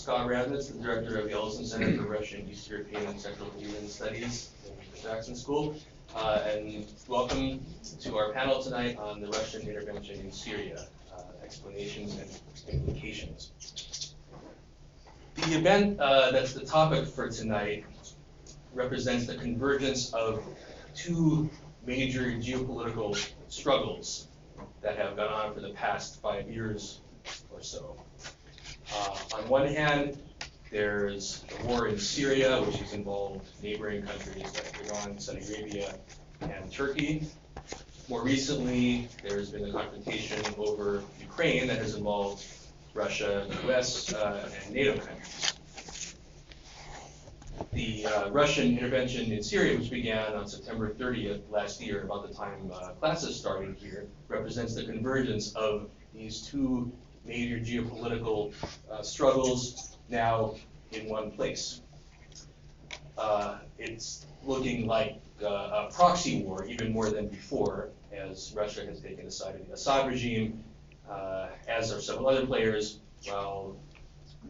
Scott Radnitz, the director of the Ellison Center for Russian, East European, and Central Asian Studies the Jackson School. Uh, and welcome to our panel tonight on the Russian intervention in Syria, uh, explanations and implications. The event uh, that's the topic for tonight represents the convergence of two major geopolitical struggles that have gone on for the past five years or so. Uh, on one hand, there's the war in Syria, which has involved neighboring countries like Iran, Saudi Arabia, and Turkey. More recently, there's been a confrontation over Ukraine that has involved Russia, the US, uh, and NATO countries. The uh, Russian intervention in Syria, which began on September 30th last year, about the time uh, classes started here, represents the convergence of these two major geopolitical uh, struggles now in one place. Uh, it's looking like uh, a proxy war, even more than before, as Russia has taken the side of the Assad regime, uh, as are several other players, while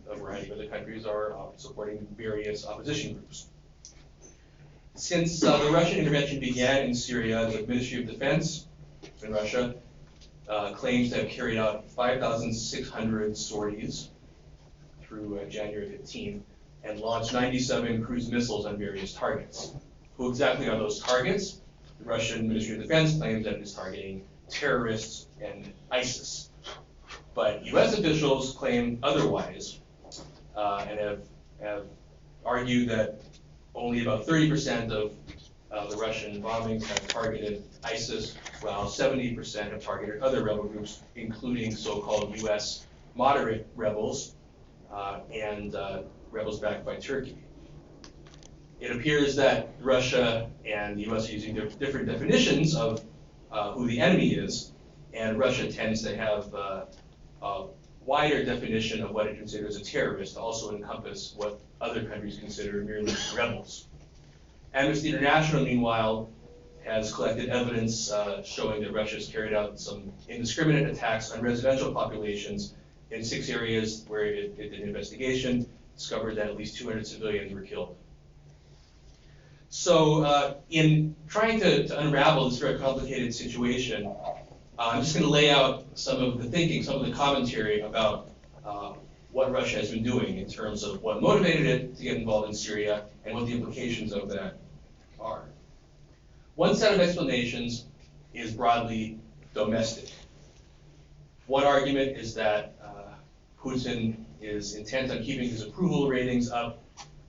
a variety of other countries are supporting various opposition groups. Since uh, the Russian intervention began in Syria, the Ministry of Defense in Russia uh, claims to have carried out 5,600 sorties through uh, January 15 and launched 97 cruise missiles on various targets. Who exactly are those targets? The Russian Ministry of Defense claims that it is targeting terrorists and ISIS. But US officials claim otherwise uh, and have, have argued that only about 30% of uh, the Russian bombings have targeted ISIS, while 70% have targeted other rebel groups, including so-called U.S. moderate rebels uh, and uh, rebels backed by Turkey. It appears that Russia and the U.S. are using different definitions of uh, who the enemy is, and Russia tends to have uh, a wider definition of what it considers a terrorist to also encompass what other countries consider merely rebels. Amnesty International, meanwhile, has collected evidence uh, showing that Russia has carried out some indiscriminate attacks on residential populations in six areas where it, it did an investigation, discovered that at least 200 civilians were killed. So, uh, in trying to, to, unravel this very complicated situation, uh, I'm just going to lay out some of the thinking, some of the commentary about uh, what Russia has been doing in terms of what motivated it to get involved in Syria and what the implications of that are. One set of explanations is broadly domestic. One argument is that uh, Putin is intent on keeping his approval ratings up,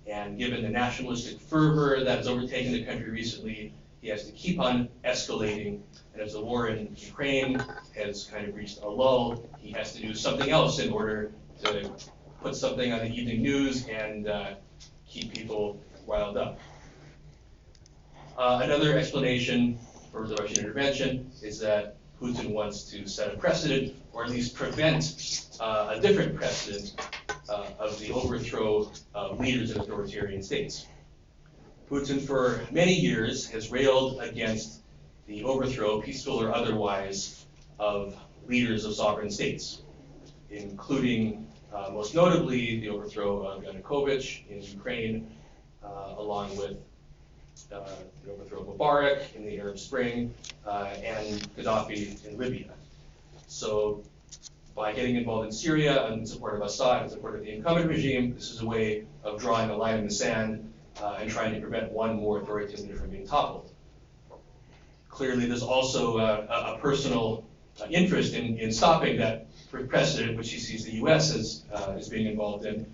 and given the nationalistic fervor that has overtaken the country recently, he has to keep on escalating. And as the war in Ukraine has kind of reached a lull, he has to do something else in order to put something on the evening news and uh, keep people riled up. Uh, another explanation for the Russian intervention is that Putin wants to set a precedent, or at least prevent uh, a different precedent uh, of the overthrow of leaders in authoritarian states. Putin, for many years, has railed against the overthrow, peaceful or otherwise, of leaders of sovereign states, including uh, most notably the overthrow of Yanukovych in Ukraine, uh, along with uh, the overthrow of Mubarak in the Arab Spring, uh, and Gaddafi in Libya. So by getting involved in Syria and in support of Assad, in support of the incumbent regime, this is a way of drawing a line in the sand uh, and trying to prevent one more authoritarian from being toppled. Clearly, there's also uh, a, a, personal uh, interest in, in stopping that precedent, which he sees the U.S. as, uh, as being involved in.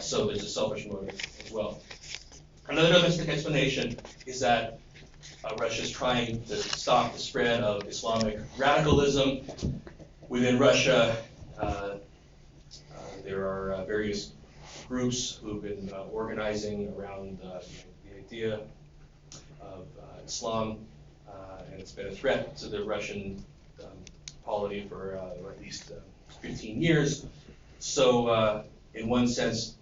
so there's a selfish motive as well. Another domestic explanation is that uh, Russia is trying to stop the spread of Islamic radicalism within Russia. Uh, uh, there are uh, various groups who've been uh, organizing around the idea of Islam, and it's been a threat to the Russian um, polity for at least uh, 15 years. So, in one sense,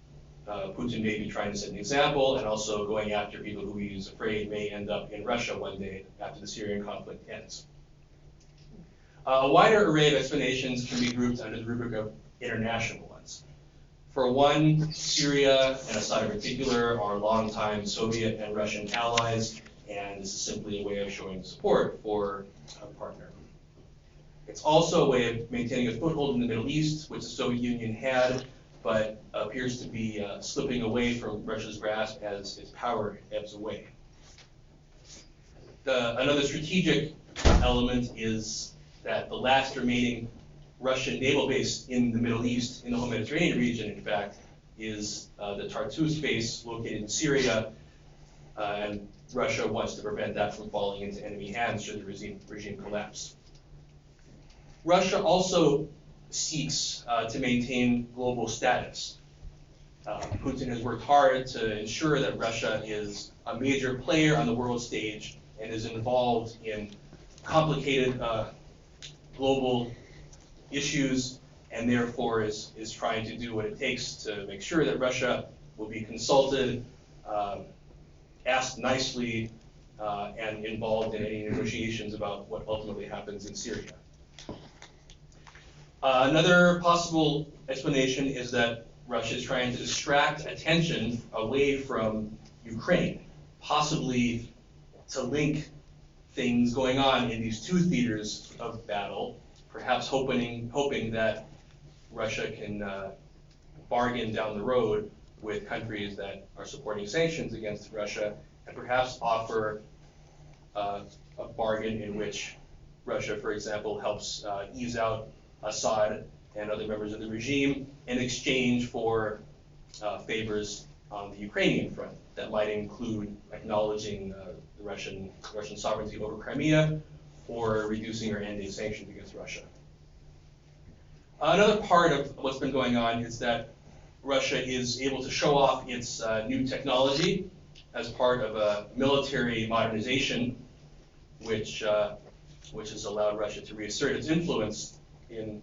uh, Putin may be trying to set an example and also going after people who he is afraid may end up in Russia one day after the Syrian conflict ends. Uh, a wider array of explanations can be grouped under the rubric of international ones. For one, Syria and Assad in particular are longtime Soviet and Russian allies, and this is simply a way of showing support for a partner. It's also a way of maintaining a foothold in the Middle East, which the Soviet Union had, but appears to be uh, slipping away from Russia's grasp as its power ebbs away. The, another strategic element is that the last remaining Russian naval base in the Middle East, in the whole Mediterranean region, in fact, is uh, the Tartus base located in Syria, uh, and Russia wants to prevent that from falling into enemy hands should the regime, regime collapse. Russia also seeks uh, to maintain global status. Uh, Putin has worked hard to ensure that Russia is a major player on the world stage and is involved in complicated uh, global issues and therefore is, is trying to do what it takes to make sure that Russia will be consulted, um, asked nicely, uh, and involved in any negotiations about what ultimately happens in Syria. Uh, another possible explanation is that Russia is trying to distract attention away from Ukraine, possibly to link things going on in these two theaters of battle, perhaps hoping, hoping that Russia can uh, bargain down the road with countries that are supporting sanctions against Russia and perhaps offer uh, a bargain in which Russia, for example, helps uh, ease out Assad and other members of the regime in exchange for uh, favors on the Ukrainian front that might include acknowledging uh, the Russian, Russian sovereignty over Crimea or reducing or ending sanctions against Russia. Another part of what's been going on is that Russia is able to show off its uh, new technology as part of a military modernization, which, uh, which has allowed Russia to reassert its influence in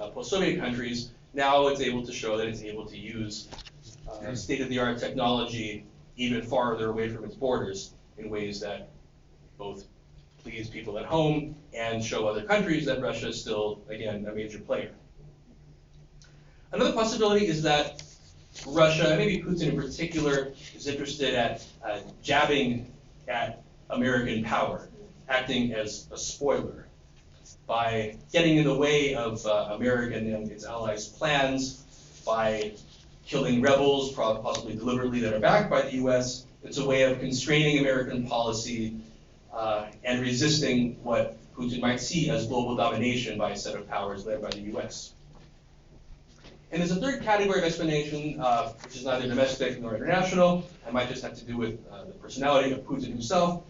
uh, post-Soviet countries. Now it's able to show that it's able to use uh, state-of-the-art technology even farther away from its borders in ways that both please people at home and show other countries that Russia is still, again, a major player. Another possibility is that Russia, maybe Putin in particular, is interested at uh, jabbing at American power, acting as a spoiler by getting in the way of uh, American and its allies' plans, by killing rebels, possibly deliberately, that are backed by the U.S. It's a way of constraining American policy uh, and resisting what Putin might see as global domination by a set of powers led by the U.S. And there's a third category of explanation, uh, which is neither domestic nor international, and might just have to do with uh, the personality of Putin himself.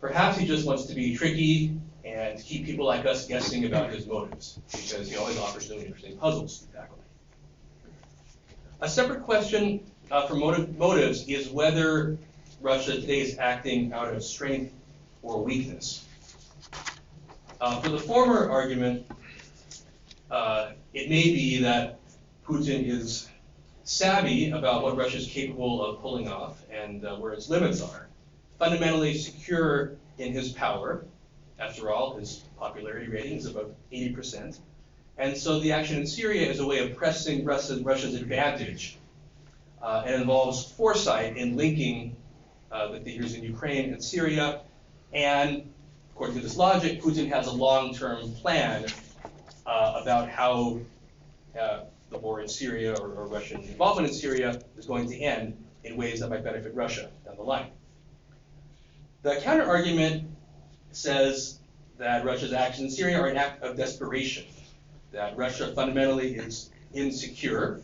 Perhaps he just wants to be tricky and keep people like us guessing about his motives, because he always offers new interesting puzzles to tackle. A separate question uh, for motive, motives is whether Russia today is acting out of strength or weakness. Uh, for the former argument, uh, it may be that Putin is savvy about what Russia is capable of pulling off and uh, where its limits are, fundamentally secure in his power, after all, his popularity rating is about 80%. And so the action in Syria is a way of pressing Russia's advantage uh, and involves foresight in linking uh, the figures in Ukraine and Syria. And according to this logic, Putin has a long-term plan uh, about how uh, the war in Syria or, or Russian involvement in Syria is going to end in ways that might benefit Russia down the line. The counter-argument says that Russia's actions in Syria are an act of desperation, that Russia fundamentally is insecure.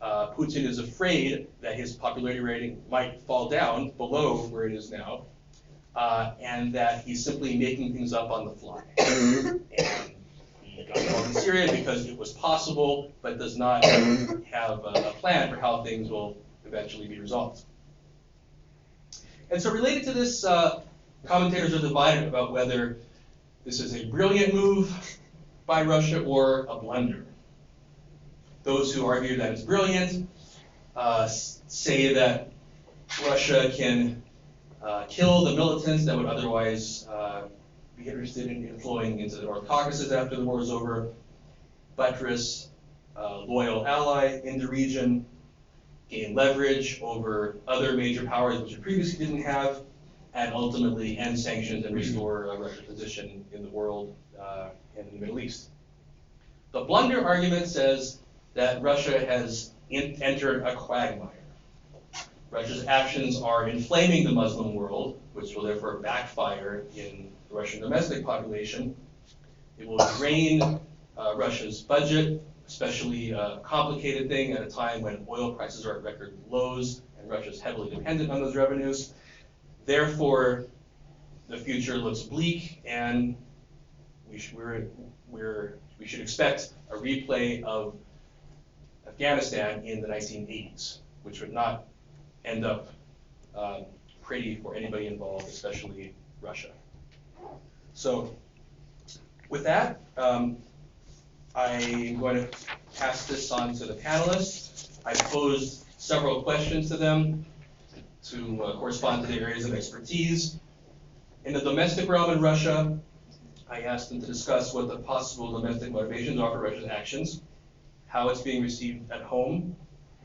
Uh, Putin is afraid that his popularity rating might fall down below where it is now, uh, and that he's simply making things up on the fly. and he got involved in Syria because it was possible, but does not have a, a plan for how things will eventually be resolved. And so related to this, uh, commentators are divided about whether this is a brilliant move by Russia or a blunder. Those who argue that it's brilliant uh, say that Russia can uh, kill the militants that would otherwise uh, be interested in, in flowing into the North Caucasus after the war is over, buttress uh, loyal ally in the region, gain leverage over other major powers which it previously didn't have, and ultimately end sanctions and restore uh, Russia's position in the world uh, and in the Middle East. The blunder argument says that Russia has in, entered a quagmire. Russia's actions are inflaming the Muslim world, which will therefore backfire in the Russian domestic population. It will drain uh, Russia's budget, especially a complicated thing at a time when oil prices are at record lows and Russia is heavily dependent on those revenues. Therefore, the future looks bleak, and we should, we're, we're, we should expect a replay of Afghanistan in the 1980s, which would not end up um, pretty for anybody involved, especially Russia. So, with that, um, I'm going to pass this on to the panelists. I posed several questions to them to uh, correspond to their areas of expertise. In the domestic realm in Russia, I asked them to discuss what the possible domestic motivations are for Russia's actions, how it's being received at home,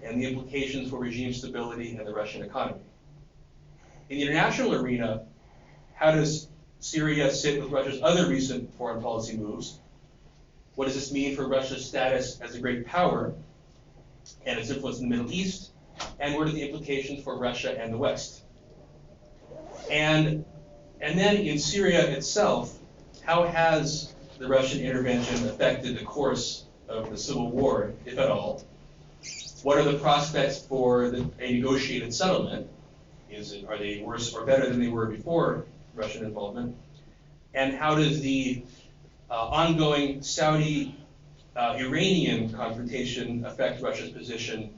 and the implications for regime stability and the Russian economy. In the international arena, how does Syria sit with Russia's other recent foreign policy moves? What does this mean for Russia's status as a great power and its influence in the Middle East? And what are the implications for Russia and the West? And, and then in Syria itself, how has the Russian intervention affected the course of the civil war, if at all? What are the prospects for the, a negotiated settlement? Is it, are they worse or better than they were before Russian involvement? And how does the uh, ongoing Saudi uh, Iranian confrontation affect Russia's position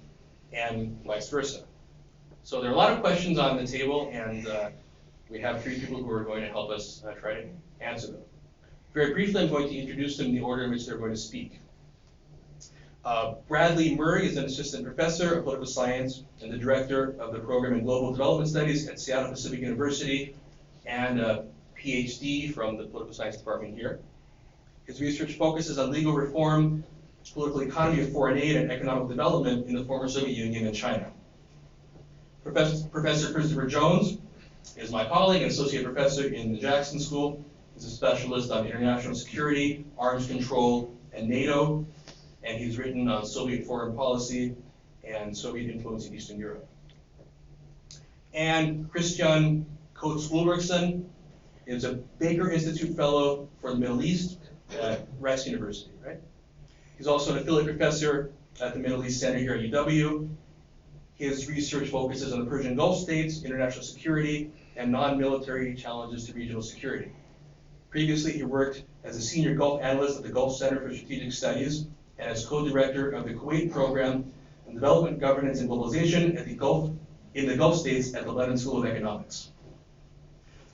and vice versa? So there are a lot of questions on the table, and uh, we have three people who are going to help us uh, try to answer them. Very briefly, I'm going to introduce them in the order in which they're going to speak. Uh, Bradley Murray is an assistant professor of political science and the director of the program in global development studies at Seattle Pacific University and a PhD from the political science department here. His research focuses on legal reform, political economy of foreign aid, and economic development in the former Soviet Union and China. Professor, professor Christopher Jones is my colleague and associate professor in the Jackson School. He's a specialist on international security, arms control, and NATO, and he's written on Soviet foreign policy and Soviet influence in Eastern Europe. And Christian Coates Ulrichsen is a Baker Institute Fellow for the Middle East at Rice University, right? He's also an affiliate professor at the Middle East Center here at UW. His research focuses on the Persian Gulf states, international security, and non-military challenges to regional security. Previously, he worked as a senior Gulf analyst at the Gulf Center for Strategic Studies and as co-director of the Kuwait Program on Development, Governance, and Globalization at the Gulf, in the Gulf states at the London School of Economics.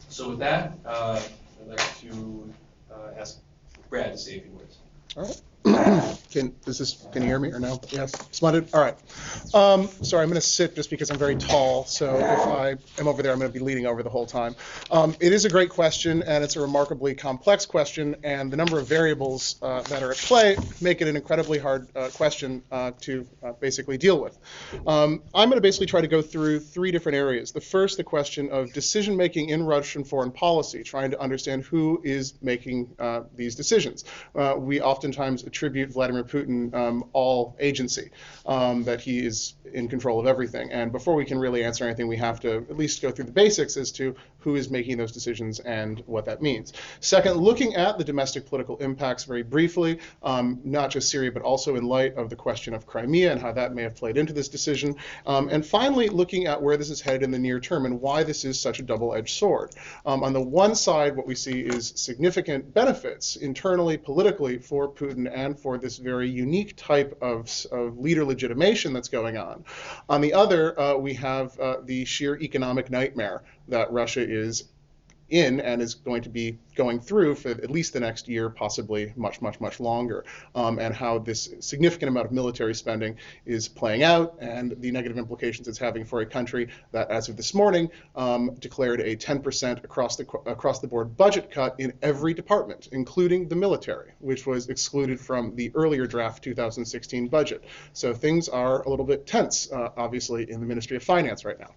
So with that, uh, I'd like to uh, ask Brad to say a few words. All right. Can, is can you hear me or no? Yes, spotted? All right. Um, sorry, I'm going to sit just because I'm very tall, so if I am over there, I'm going to be leaning over the whole time. Um, it is a great question, and it's a remarkably complex question, and the number of variables uh, that are at play make it an incredibly hard uh, question uh, to uh, basically deal with. Um, I'm going to basically try to go through three different areas. The first, the question of decision making in Russian foreign policy, trying to understand who is making uh, these decisions. Uh, we oftentimes attribute Vladimir Putin um, all agency, um, that he is in control of everything. And before we can really answer anything, we have to at least go through the basics as to who is making those decisions and what that means. Second, looking at the domestic political impacts very briefly, um, not just Syria, but also in light of the question of Crimea and how that may have played into this decision. Um, and finally, looking at where this is headed in the near term and why this is such a double edged sword. Um, on the one side, what we see is significant benefits internally, politically, for Putin and for this very unique type of, of leader legitimation that's going on. On the other, uh, we have uh, the sheer economic nightmare that Russia is in and is going to be going through for at least the next year, possibly much, much, much longer, um, and how this significant amount of military spending is playing out and the negative implications it's having for a country that, as of this morning, um, declared a 10% across the across the board budget cut in every department, including the military, which was excluded from the earlier draft 2016 budget. So things are a little bit tense, uh, obviously, in the Ministry of Finance right now.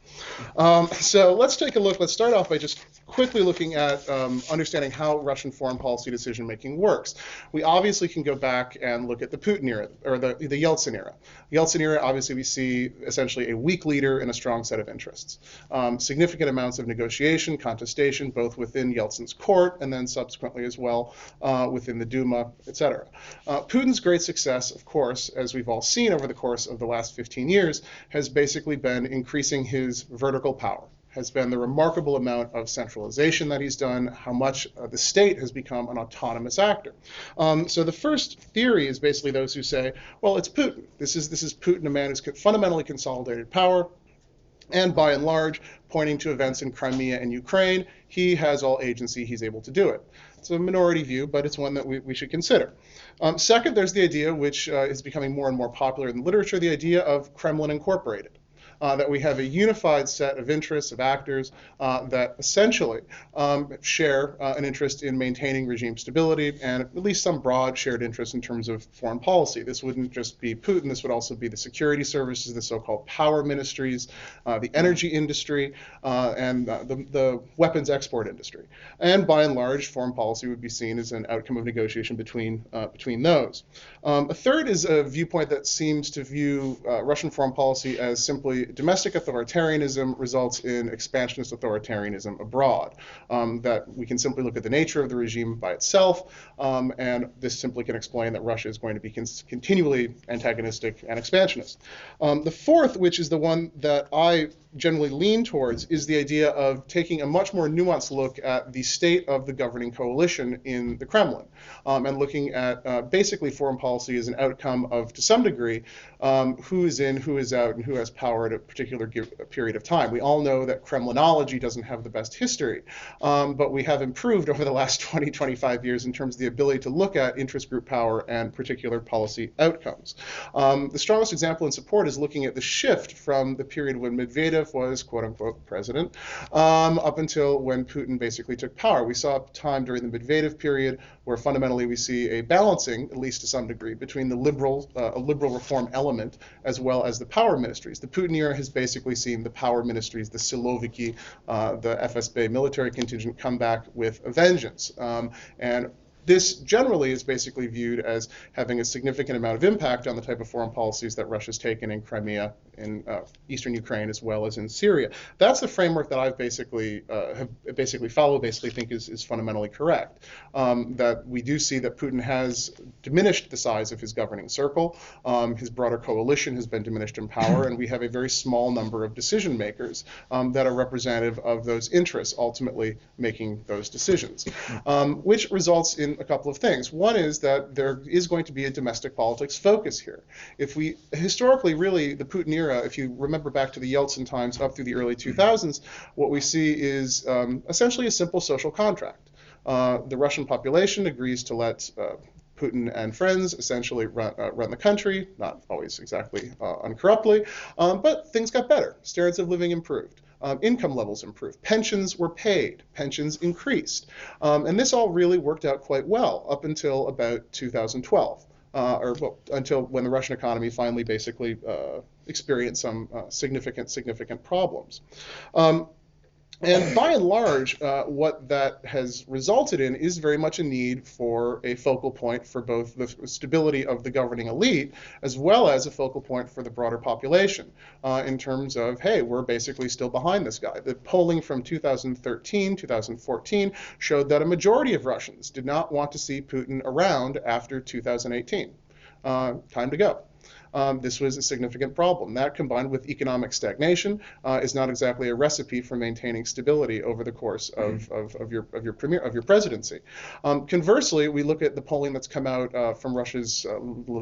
Um, so let's take a look. Let's start off by just quickly looking at um, understanding understanding how Russian foreign policy decision making works. We obviously can go back and look at the Putin era or the, the Yeltsin era. Yeltsin era, obviously, we see essentially a weak leader and a strong set of interests. Um, significant amounts of negotiation, contestation, both within Yeltsin's court and then subsequently as well uh, within the Duma, etc. Uh, Putin's great success, of course, as we've all seen over the course of the last 15 years, has basically been increasing his vertical power has been the remarkable amount of centralization that he's done, how much uh, the state has become an autonomous actor. Um, so the first theory is basically those who say, well, it's Putin. This is this is Putin, a man who's fundamentally consolidated power. And by and large, pointing to events in Crimea and Ukraine, he has all agency, he's able to do it. It's a minority view, but it's one that we, we should consider. Um, second, there's the idea, which uh, is becoming more and more popular in the literature, the idea of Kremlin Incorporated uh, that we have a unified set of interests, of actors uh, that essentially um, share uh, an interest in maintaining regime stability and at least some broad shared interest in terms of foreign policy. This wouldn't just be Putin, this would also be the security services, the so called power ministries, uh, the energy industry, uh, and uh, the, the weapons export industry. And by and large, foreign policy would be seen as an outcome of negotiation between, between those. Um, a third is a viewpoint that seems to view Russian foreign policy as simply domestic authoritarianism results in expansionist authoritarianism abroad. Um, that we can simply look at the nature of the regime by itself, um, and this simply can explain that Russia is going to be con- continually antagonistic and expansionist. Um, the fourth, which is the one that I generally lean towards is the idea of taking a much more nuanced look at the state of the governing coalition in the Kremlin um, and looking at uh, basically foreign policy as an outcome of, to some degree, um, who is in, who is out, and who has power at a particular period of time. We all know that Kremlinology doesn't have the best history, um, but we have improved over the last 20, 25 years in terms of the ability to look at interest group power and particular policy outcomes. Um, the strongest example in support is looking at the shift from the period when Medvedev Was quote unquote president, um, up until when Putin basically took power. We saw a time during the Medvedev period where fundamentally we see a balancing, at least to some degree, between the liberal, uh, a liberal reform element as well as the power ministries. The Putin era has basically seen the power ministries, the Siloviki, uh, the FSB military contingent come back with a vengeance. Um, and this generally is basically viewed as having a significant amount of impact on the type of foreign policies that Russia's taken in Crimea in uh, eastern Ukraine as well as in Syria. That's the framework that I've basically uh, have basically followed, basically think is, is fundamentally correct. Um, that we do see that Putin has diminished the size of his governing circle, um, his broader coalition has been diminished in power, and we have a very small number of decision makers um, that are representative of those interests ultimately making those decisions, um, which results in a couple of things. One is that there is going to be a domestic politics focus here. If we historically really the Putin era if you remember back to the Yeltsin times up through the early 2000s, what we see is um, essentially a simple social contract. Uh, the Russian population agrees to let uh, Putin and friends essentially run, uh, run, the country, not always exactly uh, uncorruptly, um, but things got better. Standards of living improved. Um, income levels improved. Pensions were paid. Pensions increased. Um, and this all really worked out quite well up until about 2012 uh, or well, until when the Russian economy finally basically uh, experienced some uh, significant, significant problems. Um, and by and large, uh, what that has resulted in is very much a need for a focal point for both the stability of the governing elite as well as a focal point for the broader population uh, in terms of, hey, we're basically still behind this guy. The polling from 2013, 2014 showed that a majority of Russians did not want to see Putin around after 2018. Uh, time to go um, this was a significant problem. That combined with economic stagnation uh, is not exactly a recipe for maintaining stability over the course of, mm-hmm. of, of, your of your premier of your presidency. Um, conversely, we look at the polling that's come out uh, from Russia's uh,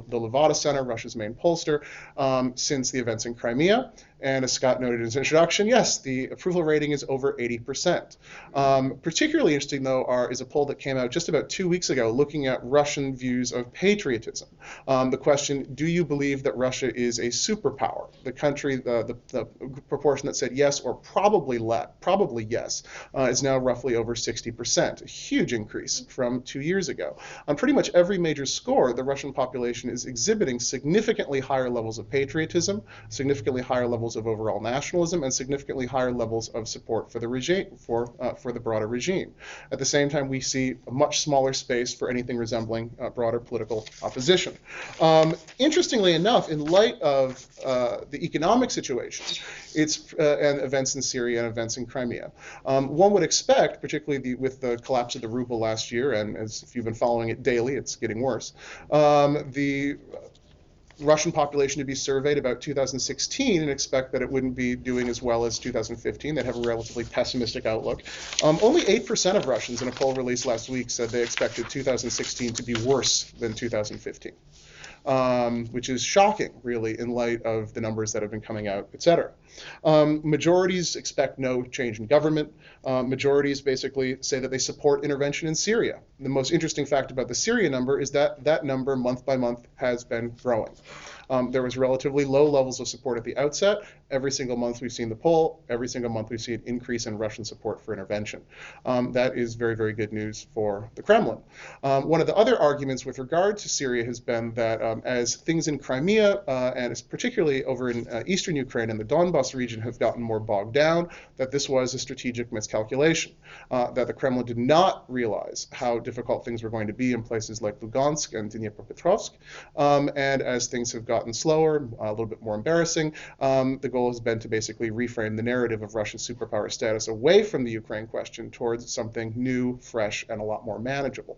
the Levada Center, Russia's main pollster, um, since the events in Crimea. And as Scott noted in his introduction, yes, the approval rating is over 80%. Um, particularly interesting, though, are, is a poll that came out just about two weeks ago looking at Russian views of patriotism. Um, the question, do you believe that Russia is a superpower? The country, the, the, the proportion that said yes or probably probably yes, uh, is now roughly over 60%, a huge increase from two years ago. On pretty much every major score, the Russian population is exhibiting significantly higher levels of patriotism, significantly higher levels levels of overall nationalism and significantly higher levels of support for the regime, for, uh, for the broader regime. At the same time, we see a much smaller space for anything resembling uh, broader political opposition. Um, interestingly enough, in light of uh, the economic situation, it's uh, and events in Syria and events in Crimea, um, one would expect, particularly the, with the collapse of the ruble last year, and as if you've been following it daily, it's getting worse. Um, the Russian population to be surveyed about 2016 and expect that it wouldn't be doing as well as 2015. They'd have a relatively pessimistic outlook. Um, only 8% of Russians in a poll released last week said they expected 2016 to be worse than 2015 um, which is shocking, really, in light of the numbers that have been coming out, et cetera. Um, majorities expect no change in government. Uh, majorities basically say that they support intervention in Syria. The most interesting fact about the Syria number is that that number, month by month, has been growing. Um, there was relatively low levels of support at the outset. Every single month we've seen the poll. Every single month we see an increase in Russian support for intervention. Um, that is very, very good news for the Kremlin. Um, one of the other arguments with regard to Syria has been that um, as things in Crimea uh, and particularly over in uh, eastern Ukraine and the Donbas region have gotten more bogged down, that this was a strategic miscalculation. Uh, that the Kremlin did not realize how difficult things were going to be in places like Lugansk and Dnipropetrovsk. Um, and as things have gotten slower, a little bit more embarrassing, um, the goal has been to basically reframe the narrative of Russia's superpower status away from the Ukraine question towards something new, fresh, and a lot more manageable.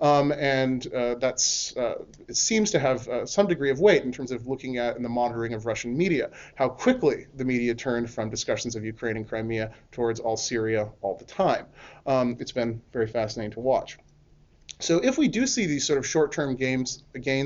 Um, and uh, uh, seems to have uh, some degree of weight in terms of looking at in the monitoring of Russian media, how quickly the media turned from discussions of Ukraine and Crimea towards all Syria all the time. Um, it's been very fascinating to watch. So if we do see these sort of short-term gains,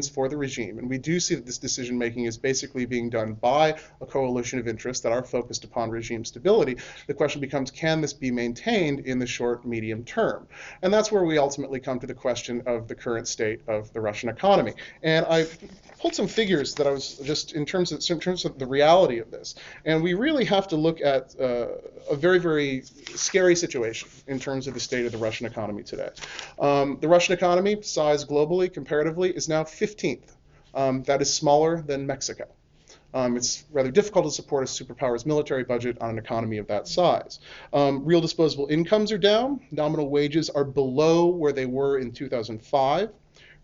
for the regime, and we do see that this decision making is basically being done by a coalition of interests that are focused upon regime stability, the question becomes, can this be maintained in the short, medium term? And that's where we ultimately come to the question of the current state of the Russian economy. And I've pulled some figures that I was just in terms of in terms of the reality of this, and we really have to look at uh, a very, very scary situation in terms of the state of the Russian economy today. Um, the Russian Russian economy, size globally, comparatively, is now 15th. Um, that is smaller than Mexico. Um, it's rather difficult to support a superpower's military budget on an economy of that size. Um, real disposable incomes are down. Nominal wages are below where they were in 2005.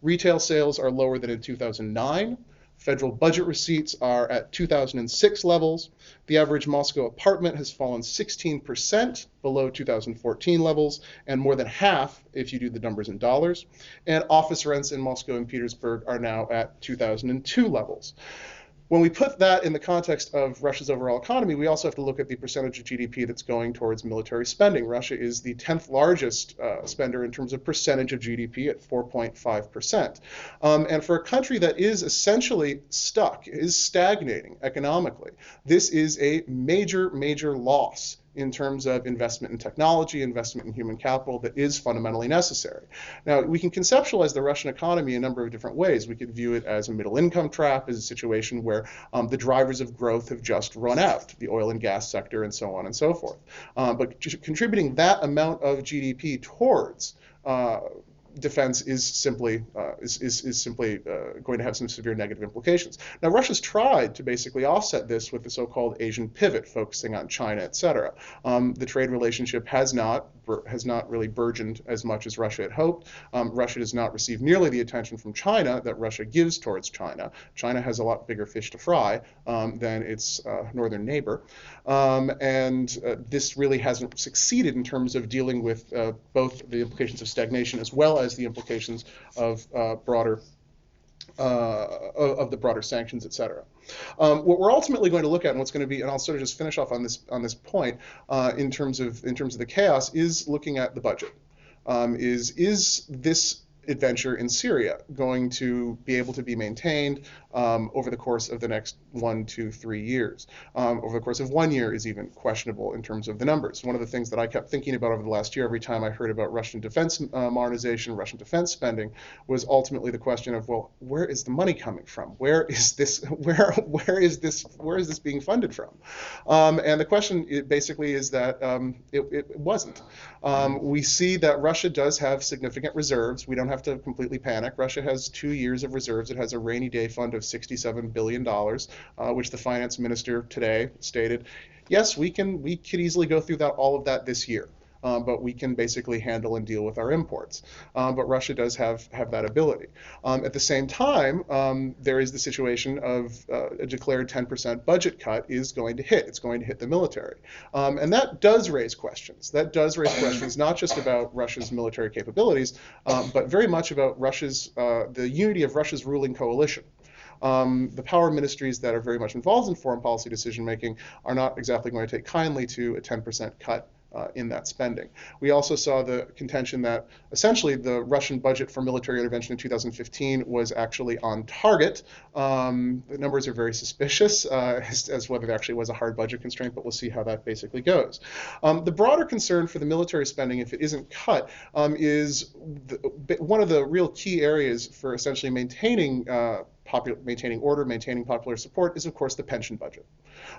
Retail sales are lower than in 2009. Federal budget receipts are at 2006 levels. The average Moscow apartment has fallen 16% below 2014 levels, and more than half if you do the numbers in dollars. And office rents in Moscow and Petersburg are now at 2002 levels. When we put that in the context of Russia's overall economy, we also have to look at the percentage of GDP that's going towards military spending. Russia is the 10th largest uh, spender in terms of percentage of GDP at 4.5%. Um, and for a country that is essentially stuck, is stagnating economically, this is a major, major loss in terms of investment in technology, investment in human capital that is fundamentally necessary. Now, we can conceptualize the Russian economy a number of different ways. We could view it as a middle income trap, as a situation where um, the drivers of growth have just run out, the oil and gas sector, and so on and so forth. Uh, but contributing that amount of GDP towards uh, defense is simply uh, is, is, is, simply uh, going to have some severe negative implications. Now, Russia's tried to basically offset this with the so-called Asian pivot, focusing on China, et cetera. Um, the trade relationship has not has not really burgeoned as much as Russia had hoped. Um, Russia does not receive nearly the attention from China that Russia gives towards China. China has a lot bigger fish to fry um, than its uh, northern neighbor, um, and uh, this really hasn't succeeded in terms of dealing with uh, both the implications of stagnation as well as the implications of uh, broader uh, of the broader sanctions, et cetera. Um, what we're ultimately going to look at, and what's going to be, and I'll sort of just finish off on this on this point uh, in terms of in terms of the chaos, is looking at the budget. Um, is is this adventure in Syria going to be able to be maintained um, over the course of the next one, two, three years? Um, over the course of one year is even questionable in terms of the numbers. One of the things that I kept thinking about over the last year, every time I heard about Russian defense uh, modernization, Russian defense spending, was ultimately the question of, well, where is the money coming from? Where is this? Where where is this? Where is this being funded from? Um, and the question basically is that um, it, it, wasn't. Um, we see that Russia does have significant reserves. We don't have to completely panic. Russia has two years of reserves. It has a rainy day fund of $67 billion, uh, which the finance minister today stated, yes, we can we could easily go through that all of that this year um, but we can basically handle and deal with our imports. Um, but Russia does have, have that ability. Um, at the same time, um, there is the situation of uh, a declared 10% budget cut is going to hit. It's going to hit the military. Um, and that does raise questions. That does raise questions not just about Russia's military capabilities, um, but very much about Russia's, uh, the unity of Russia's ruling coalition. Um, the power ministries that are very much involved in foreign policy decision making are not exactly going to take kindly to a 10% cut uh, in that spending. We also saw the contention that essentially the Russian budget for military intervention in 2015 was actually on target. Um, the numbers are very suspicious uh, as, as, whether it actually was a hard budget constraint, but we'll see how that basically goes. Um, the broader concern for the military spending, if it isn't cut, um, is the, one of the real key areas for essentially maintaining uh, maintaining order, maintaining popular support is, of course, the pension budget.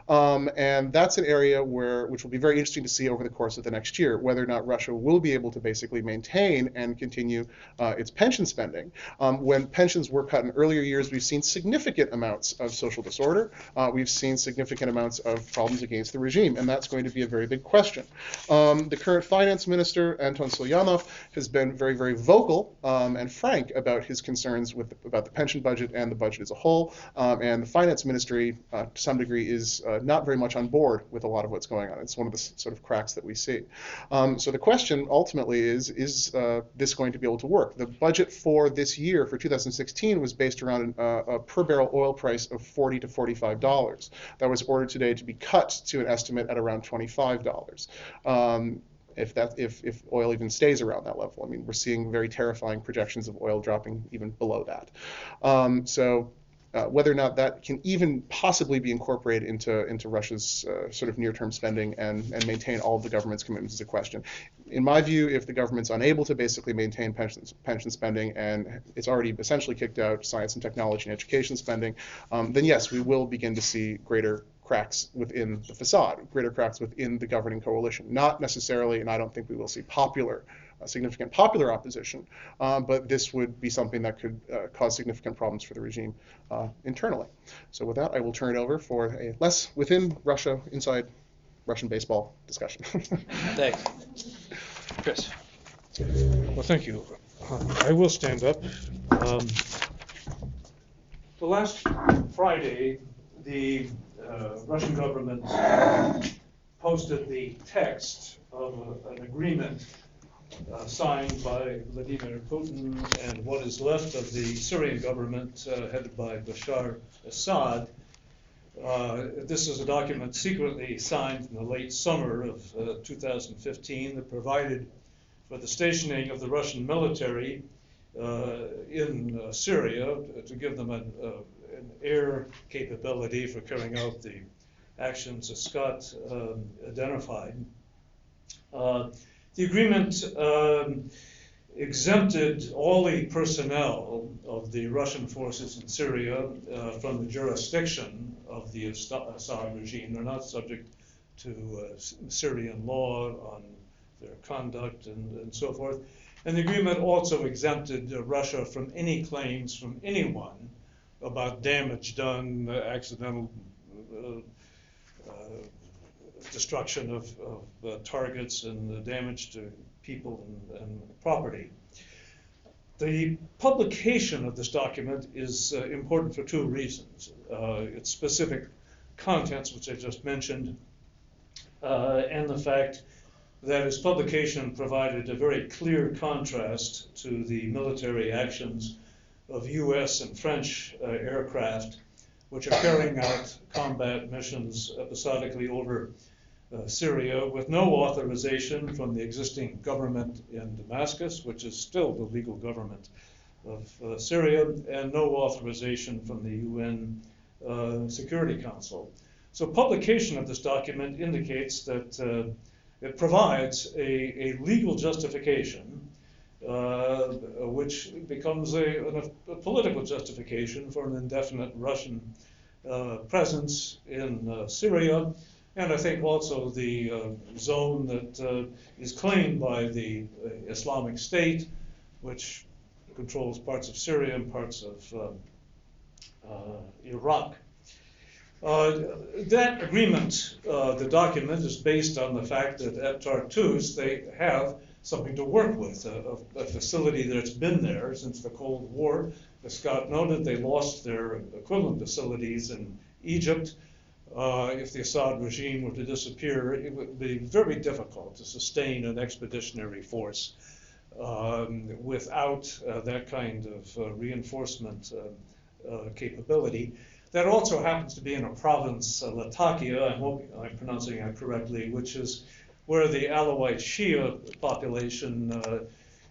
Um, and that's an area where, which will be very interesting to see over the course of the next year, whether or not Russia will be able to basically maintain and continue uh, its pension spending. Um, when pensions were cut in earlier years, we've seen significant amounts of social disorder. Uh, we've seen significant amounts of problems against the regime, and that's going to be a very big question. Um, the current finance minister, Anton Siluanov, has been very, very vocal um, and frank about his concerns with about the pension budget and the budget as a whole. Um, and the finance ministry, uh, to some degree, is not very much on board with a lot of what's going on. It's one of the sort of cracks that we see. Um, so the question ultimately is, is uh, this going to be able to work? The budget for this year, for 2016, was based around uh, a per barrel oil price of 40 to $45. That was ordered today to be cut to an estimate at around $25. Um, if that if, if oil even stays around that level. I mean, we're seeing very terrifying projections of oil dropping even below that. Um, so uh, whether or not that can even possibly be incorporated into into Russia's uh, sort of near-term spending and and maintain all of the government's commitments is a question. In my view, if the government's unable to basically maintain pension pension spending and it's already essentially kicked out science and technology and education spending, um, then yes, we will begin to see greater cracks within the facade, greater cracks within the governing coalition. Not necessarily, and I don't think we will see popular, significant popular opposition, uh, but this would be something that could uh, cause significant problems for the regime uh, internally. So with that, I will turn it over for a less within Russia, inside Russian baseball discussion. Thanks. Chris. Well, thank you. I will stand up. Um, the last Friday, the uh, Russian government posted the text of a, an agreement uh, signed by Vladimir Putin and what is left of the Syrian government uh, headed by Bashar Assad. Uh, this is a document secretly signed in the late summer of uh, 2015 that provided for the stationing of the Russian military uh, in Syria to give them an an air capability for carrying out the actions that Scott um, identified. Uh, the agreement um, exempted all the personnel of the Russian forces in Syria uh, from the jurisdiction of the Assad regime. They're not subject to uh, Syrian law on their conduct and, and so forth. And the agreement also exempted uh, Russia from any claims from anyone about damage done, uh, accidental uh, destruction of, of uh, targets and the damage to people and, and property. The publication of this document is uh, important for two reasons. Uh, its specific contents, which I just mentioned, uh, and the fact that its publication provided a very clear contrast to the military actions of US and French uh, aircraft, which are carrying out combat missions episodically over uh, Syria with no authorization from the existing government in Damascus, which is still the legal government of uh, Syria, and no authorization from the UN uh, Security Council. So, publication of this document indicates that uh, it provides a, a legal justification, uh, which becomes a, a, political justification for an indefinite Russian presence in Syria and I think also the uh, zone that uh, is claimed by the uh, Islamic State, which controls parts of Syria and parts of um, uh, Iraq. Uh, that agreement, uh, the document, is based on the fact that at Tartus they have something to work with, a, a, facility that's been there since the Cold War. As Scott noted, they lost their equivalent facilities in Egypt uh, if the Assad regime were to disappear, it would be very difficult to sustain an expeditionary force um, without uh, that kind of uh, reinforcement uh, uh, capability. That also happens to be in a province, Latakia, I hope I'm pronouncing that correctly, which is where the Alawite Shia population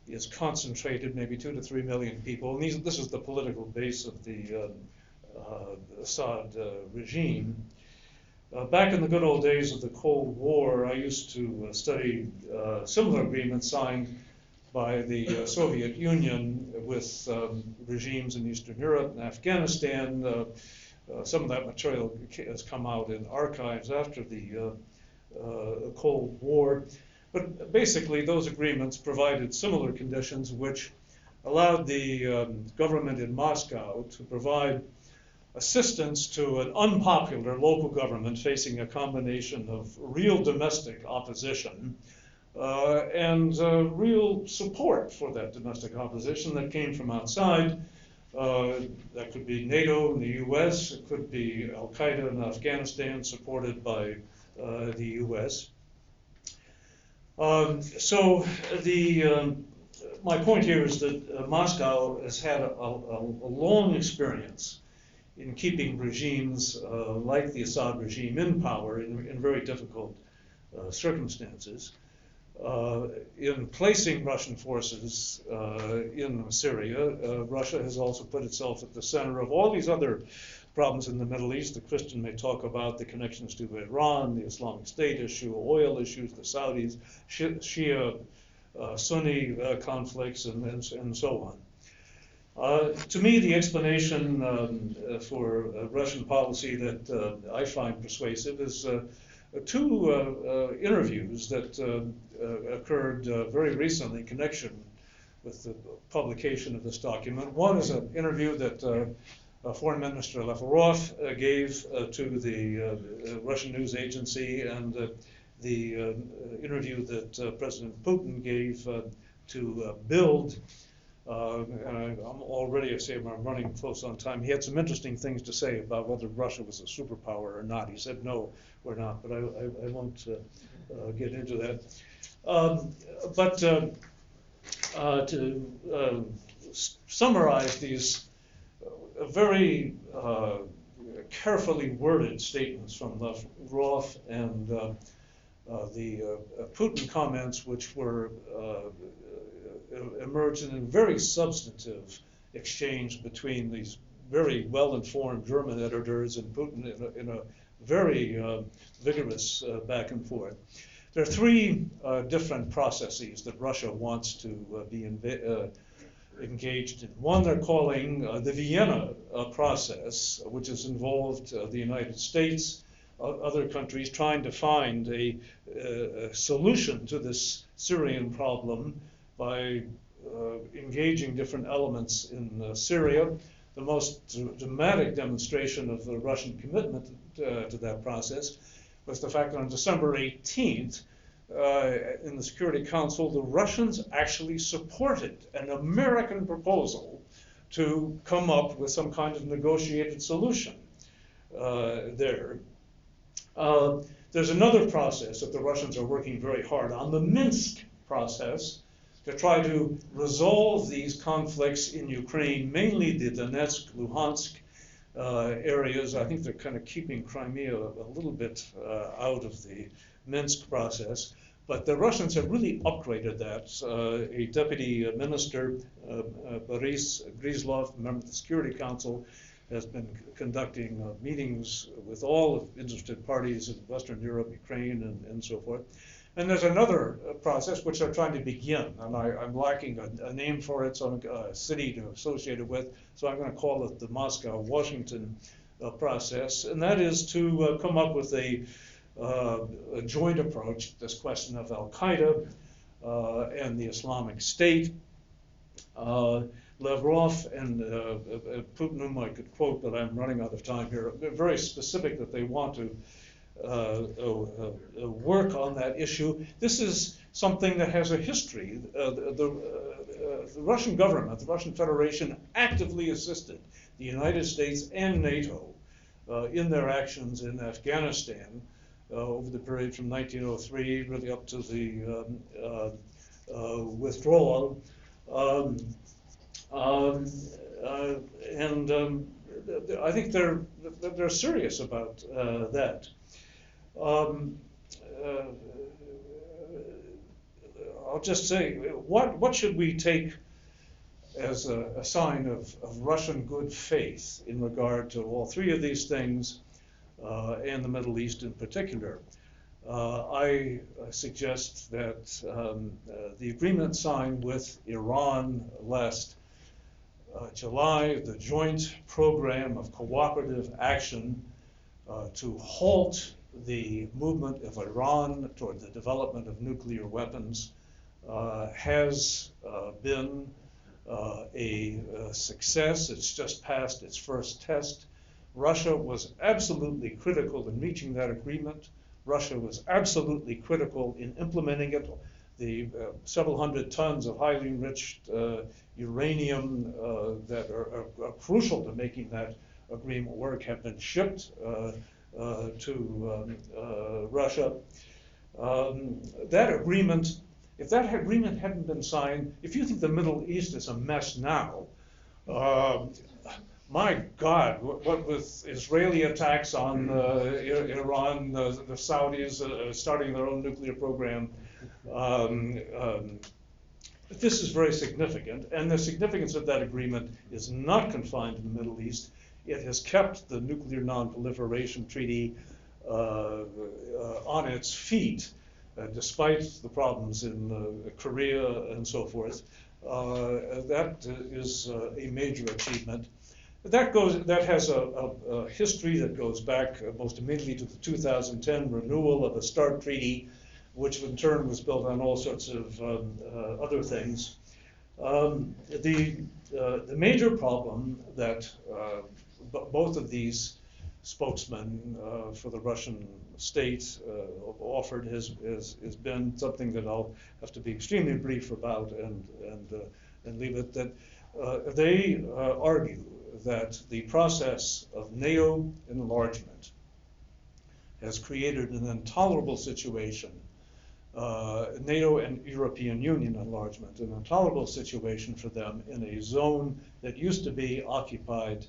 is concentrated, maybe two to three million people. And these, this is the political base of the Assad regime. Uh, back in the good old days of the Cold War, I used to uh, study uh, similar agreements signed by the uh, Soviet Union with um, regimes in Eastern Europe and Afghanistan. Some of that material has come out in archives after the Cold War. But basically, those agreements provided similar conditions which allowed the um, government in Moscow to provide assistance to an unpopular local government facing a combination of real domestic opposition uh, and uh, real support for that domestic opposition that came from outside. Uh, that could be NATO and the US, it could be Al Qaeda in Afghanistan, supported by uh, the US. Um, so the um, my point here is that uh, Moscow has had a, a, a long experience in keeping regimes uh, like the Assad regime in power in, in very difficult uh, circumstances. Uh, in placing Russian forces uh, in Syria, uh, Russia has also put itself at the center of all these other problems in the Middle East. The Christian may talk about the connections to Iran, the Islamic State issue, oil issues, the Saudis, Shia, Sunni conflicts, and, and, and so on. Uh, to me, the explanation um, uh, for uh, Russian policy that uh, I find persuasive is uh, two uh, uh interviews that uh, occurred very recently in connection with the publication of this document. One is an interview that Foreign Minister Lavrov gave to the Russian news agency, and the interview that President Putin gave to Bild uh, and I, am already, I say, I'm running close on time. He had some interesting things to say about whether Russia was a superpower or not. He said, no, we're not, but I, I, I won't uh, uh, get into that. Um, but uh, uh, to uh, summarize these very carefully worded statements from Roth and the Putin comments, which were emerged in a very substantive exchange between these very well-informed German editors and Putin in a, in a very uh, vigorous uh, back and forth. There are three uh, different processes that Russia wants to uh, be uh, engaged in. One they're calling uh, the Vienna process, which has involved the United States, other countries trying to find a, a solution to this Syrian problem by uh, engaging different elements in uh, Syria. The most dramatic demonstration of the Russian commitment uh, to that process was the fact that on December 18th, uh, in the Security Council, the Russians actually supported an American proposal to come up with some kind of negotiated solution uh, there. There's another process that the Russians are working very hard on, the Minsk process, to try to resolve these conflicts in Ukraine, mainly the Donetsk, Luhansk uh, areas. I think they're kind of keeping Crimea a, little bit uh, out of the Minsk process. But the Russians have really upgraded that. Uh, a deputy minister, uh, uh, Boris Gryzlov, member of the Security Council, has been conducting uh, meetings with all interested parties in Western Europe, Ukraine, and, and so forth. And there's another uh, process which they're trying to begin, and I, am lacking a, a, name for it, so a uh, city to associate it with, so I'm going to call it the Moscow-Washington uh, process, and that is to uh, come up with a, uh, a, joint approach to this question of Al Qaeda uh, and the Islamic State. Lavrov and Putin, whom I could quote, but I'm running out of time here, very specific that they want to work on that issue. This is something that has a history. the, the, the Russian government, the Russian Federation, actively assisted the United States and NATO in their actions in Afghanistan over the period from 1903 really up to the um, withdrawal. Um, um, uh, and um, I think they're they're serious about uh, that. Um, uh, I'll just say, what, what should we take as a, a sign of, of, Russian good faith in regard to all three of these things uh, and the Middle East in particular? Uh, I suggest that um, uh, the agreement signed with Iran last uh, July, the joint program of cooperative action uh, to halt the movement of Iran toward the development of nuclear weapons uh, has uh, been uh, a, a, success. It's just passed its first test. Russia was absolutely critical in reaching that agreement. Russia was absolutely critical in implementing it. The uh, several hundred tons of highly enriched uh, uranium uh, that are, are, are, crucial to making that agreement work have been shipped uh, to um, uh, Russia. Um, that agreement, if that agreement hadn't been signed, if you think the Middle East is a mess now, uh, my God, what, what, with Israeli attacks on uh, Iran, uh, the Saudis uh, starting their own nuclear program, um, um, this is very significant. And the significance of that agreement is not confined to the Middle East. It has kept the Nuclear Nonproliferation Treaty uh, uh, on its feet, uh, despite the problems in Korea and so forth. that is a major achievement. That goes. That has a, a, a, history that goes back most immediately to the 2010 renewal of the START Treaty, which in turn was built on all sorts of um, uh, other things. Um, the uh, the major problem that uh, both of these spokesmen uh, for the Russian state uh, offered has, has, has, been something that I'll have to be extremely brief about and, and, uh, and leave it that uh, they uh, argue that the process of NATO enlargement has created an intolerable situation. Uh, NATO and European Union enlargement, an intolerable situation for them in a zone that used to be occupied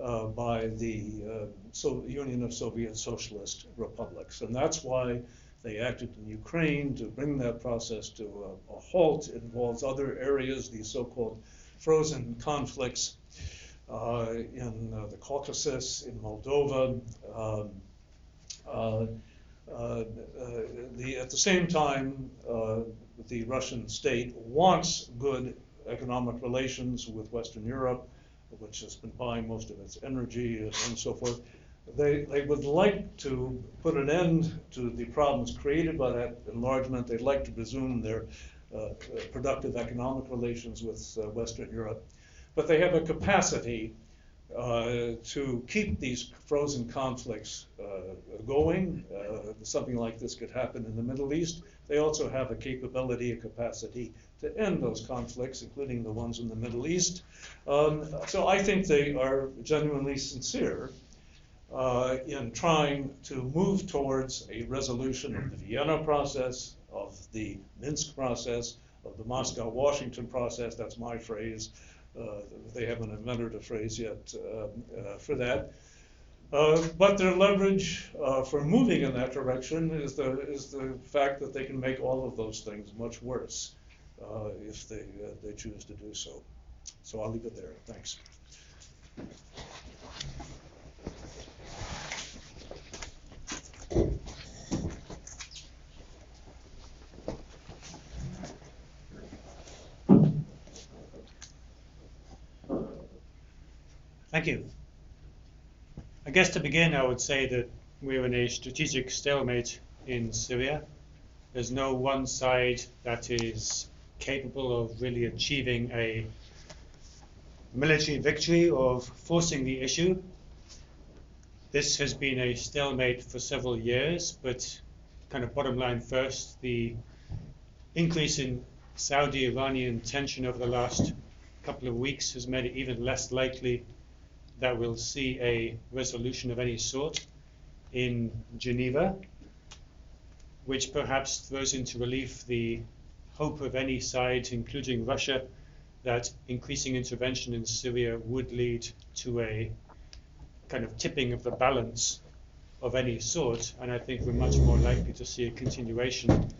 uh, by the uh, so Union of Soviet Socialist Republics. And that's why they acted in Ukraine to bring that process to a, a halt. It involves other areas, these so-called frozen conflicts uh, in uh, the Caucasus, in Moldova. Um, uh, uh, the, at the same time, the Russian state wants good economic relations with Western Europe which has been buying most of its energy and so forth. they, they would like to put an end to the problems created by that enlargement. They'd like to resume their uh, uh, productive economic relations with uh, Western Europe. But they have a capacity uh, to keep these frozen conflicts uh, going. Uh, something like this could happen in the Middle East. They also have a capability, a capacity to end those conflicts, including the ones in the Middle East. Um, so I think they are genuinely sincere uh, in trying to move towards a resolution of the Vienna process, of the Minsk process, of the Moscow Washington process. That's my phrase. Uh, they haven't invented a phrase yet uh, uh, for that. But their leverage for moving in that direction is the is the fact that they can make all of those things much worse if they they choose to do so. So I'll leave it there. Thanks. Thank you. I guess to begin, I would say that we're in a strategic stalemate in Syria. There's no one side that is capable of really achieving a military victory or forcing the issue. This has been a stalemate for several years, but kind of bottom line first, the increase in Saudi Iranian tension over the last couple of weeks has made it even less likely that we'll see a resolution of any sort in Geneva, which perhaps throws into relief the hope of any side, including Russia, that increasing intervention in Syria would lead to a kind of tipping of the balance of any sort. And I think we're much more likely to see a continuation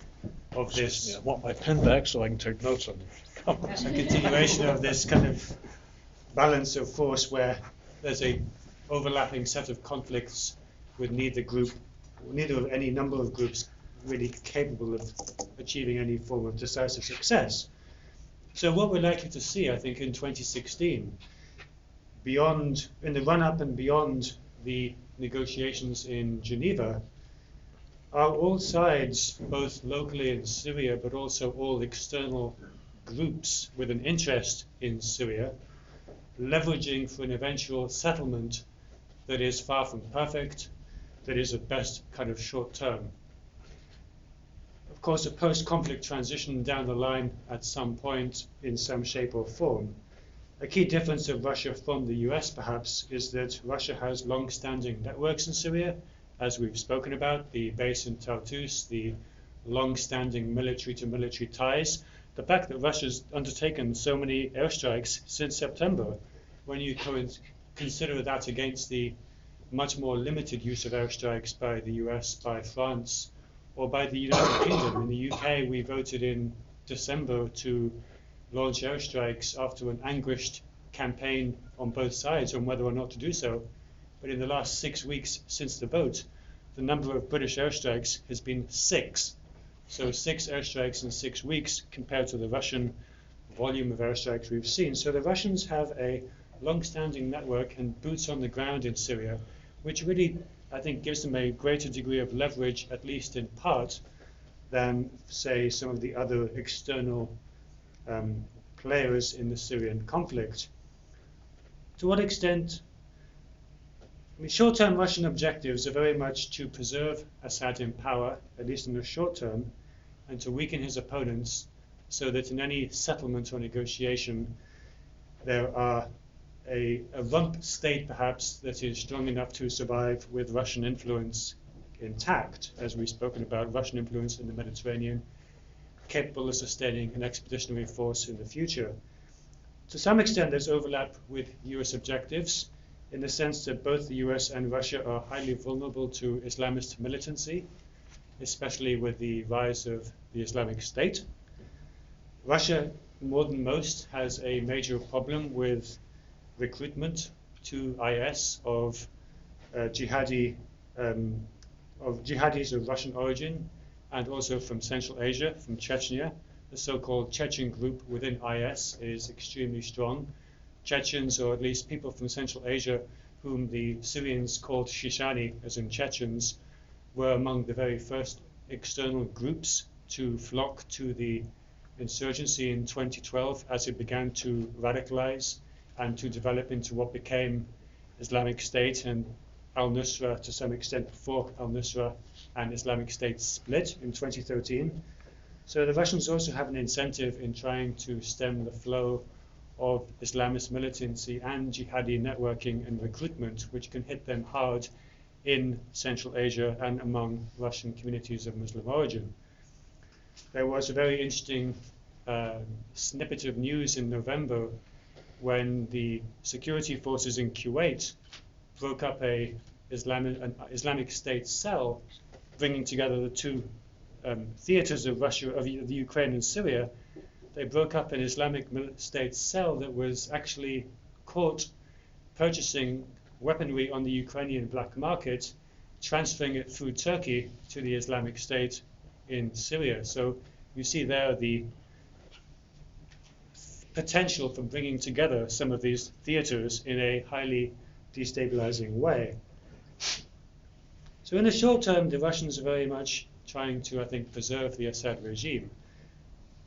of this. Yeah, I want my pen back so I can take notes on a continuation of this kind of balance of force where there's a overlapping set of conflicts with neither group, neither of any number of groups really capable of achieving any form of decisive success. So what we're likely to see, I think, in 2016, beyond in the run-up and beyond the negotiations in Geneva, are all sides, both locally in Syria, but also all external groups with an interest in Syria, leveraging for an eventual settlement that is far from perfect, that is at best kind of short term. Of course, a post conflict transition down the line at some point in some shape or form. A key difference of Russia from the US, perhaps, is that Russia has long standing networks in Syria, as we've spoken about, the base in Tartus, the long standing military to military ties. The fact that Russia's undertaken so many airstrikes since September when you consider that against the much more limited use of airstrikes by the US, by France, or by the United Kingdom. In the UK, we voted in December to launch airstrikes after an anguished campaign on both sides on whether or not to do so. But in the last six weeks since the vote, the number of British airstrikes has been six. So six airstrikes in six weeks compared to the Russian volume of airstrikes we've seen. So the Russians have a long-standing network and boots on the ground in Syria, which really, I think, gives them a greater degree of leverage, at least in part, than, say, some of the other external um, players in the Syrian conflict. To what extent? I mean, short-term Russian objectives are very much to preserve Assad in power, at least in the short term, and to weaken his opponents so that in any settlement or negotiation there are a, a rump state, perhaps, that is strong enough to survive with Russian influence intact, as we've spoken about, Russian influence in the Mediterranean, capable of sustaining an expeditionary force in the future. To some extent, there's overlap with US objectives in the sense that both the US and Russia are highly vulnerable to Islamist militancy, especially with the rise of the Islamic State. Russia, more than most, has a major problem with recruitment to IS of uh, jihadi um, of jihadis of Russian origin and also from Central Asia, from Chechnya. The so-called Chechen group within IS is extremely strong. Chechens, or at least people from Central Asia, whom the Syrians called Shishani, as in Chechens, were among the very first external groups to flock to the insurgency in 2012 as it began to radicalize and to develop into what became Islamic State and al Nusra to some extent before al Nusra and Islamic State split in 2013. So the Russians also have an incentive in trying to stem the flow of Islamist militancy and jihadi networking and recruitment, which can hit them hard in Central Asia and among Russian communities of Muslim origin. There was a very interesting uh, snippet of news in November when the security forces in Kuwait broke up a an Islamic State cell, bringing together the two um, theaters of Russia, of the Ukraine and Syria. They broke up an Islamic State cell that was actually caught purchasing weaponry on the Ukrainian black market, transferring it through Turkey to the Islamic State in Syria. So you see there the potential for bringing together some of these theaters in a highly destabilizing way. So in the short term, the Russians are very much trying to, I think, preserve the Assad regime.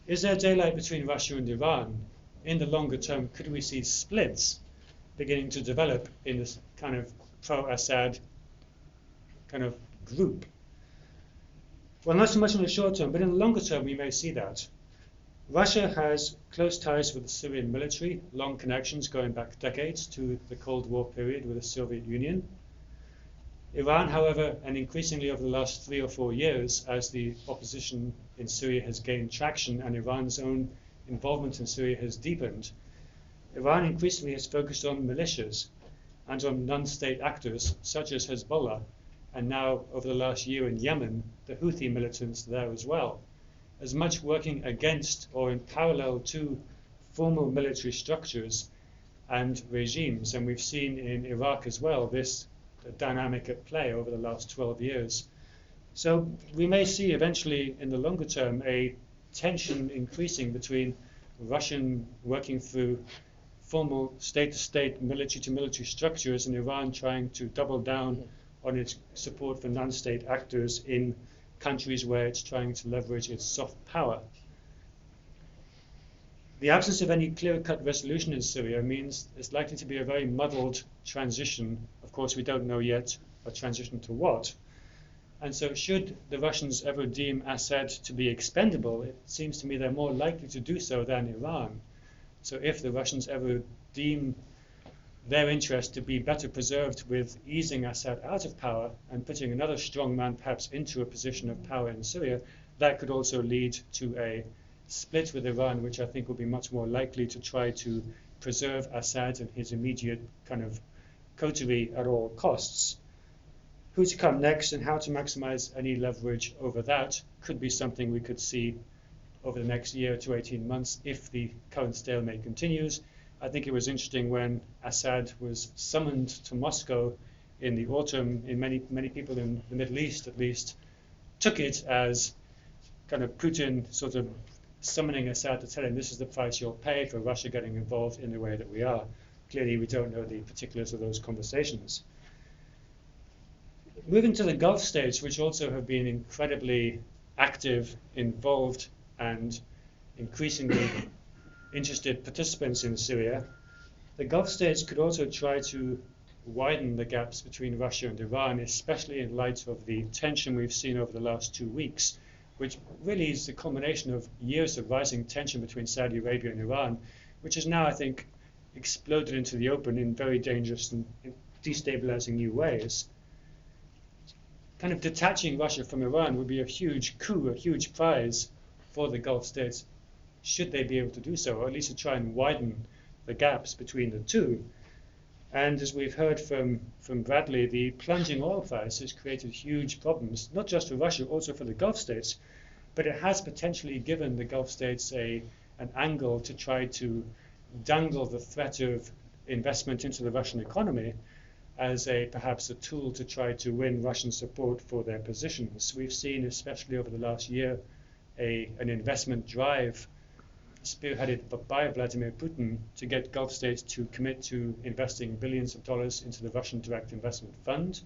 Is there daylight between Russia and Iran? In the longer term, could we see splits beginning to develop in this kind of pro-Assad kind of group? Well, not so much in the short term, but in the longer term, we may see that. Russia has close ties with the Syrian military, long connections going back decades to the Cold War period with the Soviet Union. Iran, however, and increasingly over the last three or four years, as the opposition in Syria has gained traction and Iran's own involvement in Syria has deepened, Iran increasingly has focused on militias and on non state actors such as Hezbollah, and now, over the last year in Yemen, the Houthi militants there as well as much working against or in parallel to formal military structures and regimes. And we've seen in Iraq as well this dynamic at play over the last 12 years. So we may see eventually in the longer term a tension increasing between Russian working through formal state to state, military to military structures, and Iran trying to double down on its support for non state actors in countries where it's trying to leverage its soft power. The absence of any clear cut resolution in Syria means it's likely to be a very muddled transition. Of course, we don't know yet a transition to what. And so, should the Russians ever deem Assad to be expendable, it seems to me they're more likely to do so than Iran. So, if the Russians ever deem their interest to be better preserved with easing Assad out of power and putting another strong man perhaps into a position of power in Syria, that could also lead to a split with Iran, which I think will be much more likely to try to preserve Assad and his immediate kind of coterie at all costs. Who to come next and how to maximize any leverage over that could be something we could see over the next year to 18 months if the current stalemate continues I think it was interesting when Assad was summoned to Moscow in the autumn, in many, many people in the Middle East at least, took it as kind of Putin sort of summoning Assad to tell him this is the price you'll pay for Russia getting involved in the way that we are. Clearly, we don't know the particulars of those conversations. Moving to the Gulf states, which also have been incredibly active, involved, and increasingly interested participants in Syria, the Gulf states could also try to widen the gaps between Russia and Iran, especially in light of the tension we've seen over the last two weeks, which really is the culmination of years of rising tension between Saudi Arabia and Iran, which has now, I think, exploded into the open in very dangerous and destabilizing new ways. Kind of detaching Russia from Iran would be a huge coup, a huge prize for the Gulf states should they be able to do so, or at least to try and widen the gaps between the two. And as we've heard from, from Bradley, the plunging oil price has created huge problems, not just for Russia, also for the Gulf states. But it has potentially given the Gulf states a, an angle to try to dangle the threat of investment into the Russian economy as a perhaps a tool to try to win Russian support for their positions. We've seen, especially over the last year, a, an investment drive spearheaded by Vladimir Putin to get Gulf states to commit to investing billions of dollars into the Russian Direct Investment Fund.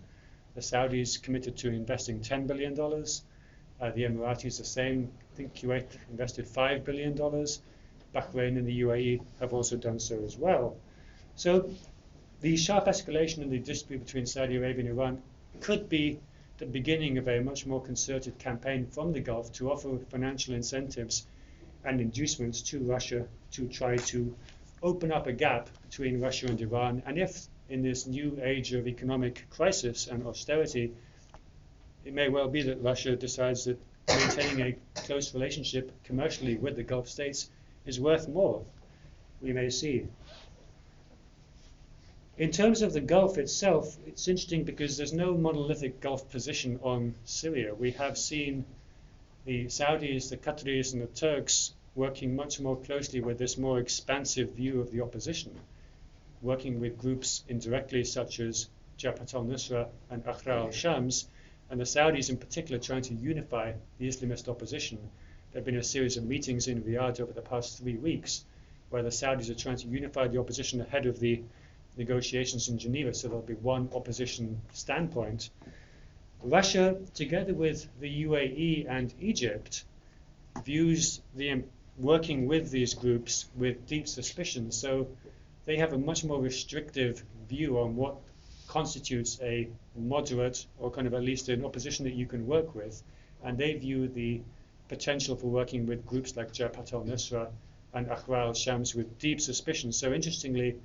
The Saudis committed to investing $10 billion. Uh, the Emiratis the same. I think Kuwait invested $5 billion. Bahrain and the UAE have also done so as well. So the sharp escalation in the dispute between Saudi Arabia and Iran could be the beginning of a much more concerted campaign from the Gulf to offer financial incentives and inducements to Russia to try to open up a gap between Russia and Iran. And if in this new age of economic crisis and austerity, it may well be that Russia decides that maintaining a close relationship commercially with the Gulf states is worth more. We may see. In terms of the Gulf itself, it's interesting because there's no monolithic Gulf position on Syria. We have seen the Saudis, the Qataris, and the Turks working much more closely with this more expansive view of the opposition, working with groups indirectly such as Jabhat al-Nusra and Ahrar al-Shams, and the Saudis in particular trying to unify the Islamist opposition. There have been a series of meetings in Riyadh over the past three weeks where the Saudis are trying to unify the opposition ahead of the negotiations in Geneva, so there'll be one opposition standpoint. Russia, together with the UAE and Egypt, views the um, working with these groups with deep suspicion. So they have a much more restrictive view on what constitutes a moderate or kind of at least an opposition that you can work with. And they view the potential for working with groups like Jabhat al-Nusra and Ahrar al-Shams with deep suspicion. So interestingly,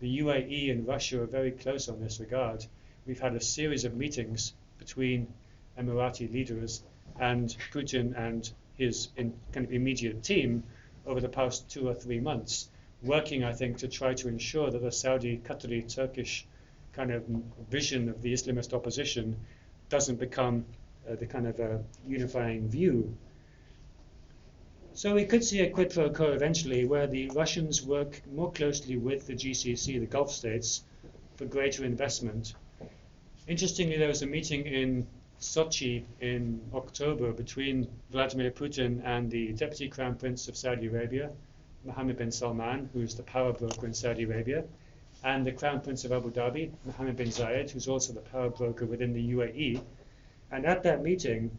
the UAE and Russia are very close on this regard. We've had a series of meetings between Emirati leaders and Putin and his in, kind of immediate team over the past two or three months, working, I think, to try to ensure that the Saudi, Qatari, Turkish kind of vision of the Islamist opposition doesn't become uh, the kind of uh, unifying view so we could see a quid pro quo eventually where the Russians work more closely with the GCC, the Gulf states, for greater investment. Interestingly, there was a meeting in Sochi in October between Vladimir Putin and the Deputy Crown Prince of Saudi Arabia, Mohammed bin Salman, who's the power broker in Saudi Arabia, and the Crown Prince of Abu Dhabi, Mohammed bin Zayed, who's also the power broker within the UAE. And at that meeting,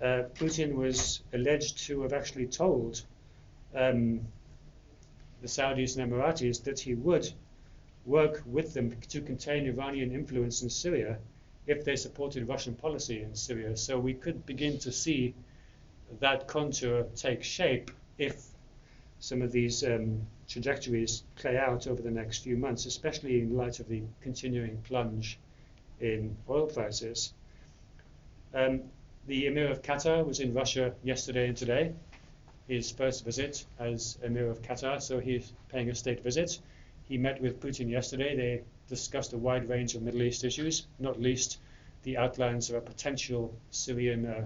uh, Putin was alleged to have actually told um, the Saudis and Emiratis that he would work with them to contain Iranian influence in Syria if they supported Russian policy in Syria. So we could begin to see that contour take shape if some of these um, trajectories play out over the next few months, especially in light of the continuing plunge in oil prices. Um, the Emir of Qatar was in Russia yesterday and today, his first visit as Emir of Qatar, so he's paying a state visit. He met with Putin yesterday. They discussed a wide range of Middle East issues, not least the outlines of a potential Syrian uh,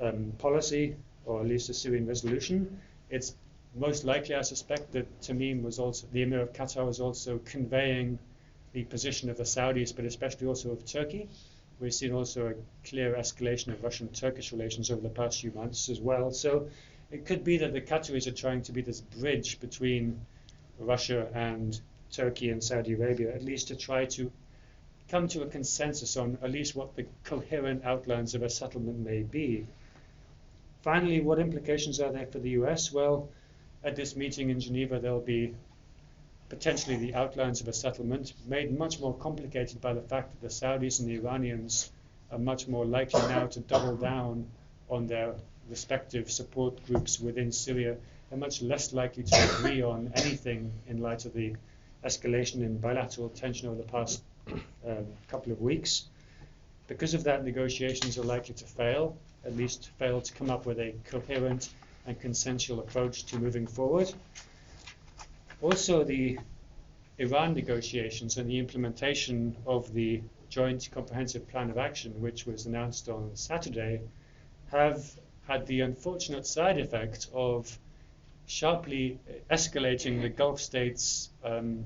um, policy, or at least a Syrian resolution. It's most likely, I suspect, that Tamim was also, the Emir of Qatar was also conveying the position of the Saudis, but especially also of Turkey, We've seen also a clear escalation of Russian-Turkish relations over the past few months as well. So it could be that the Qataris are trying to be this bridge between Russia and Turkey and Saudi Arabia, at least to try to come to a consensus on at least what the coherent outlines of a settlement may be. Finally, what implications are there for the US? Well, at this meeting in Geneva, there'll be potentially the outlines of a settlement, made much more complicated by the fact that the Saudis and the Iranians are much more likely now to double down on their respective support groups within Syria. They're much less likely to agree on anything in light of the escalation in bilateral tension over the past um, couple of weeks. Because of that, negotiations are likely to fail, at least fail to come up with a coherent and consensual approach to moving forward. Also, the Iran negotiations and the implementation of the Joint Comprehensive Plan of Action, which was announced on Saturday, have had the unfortunate side effect of sharply escalating the Gulf states' um,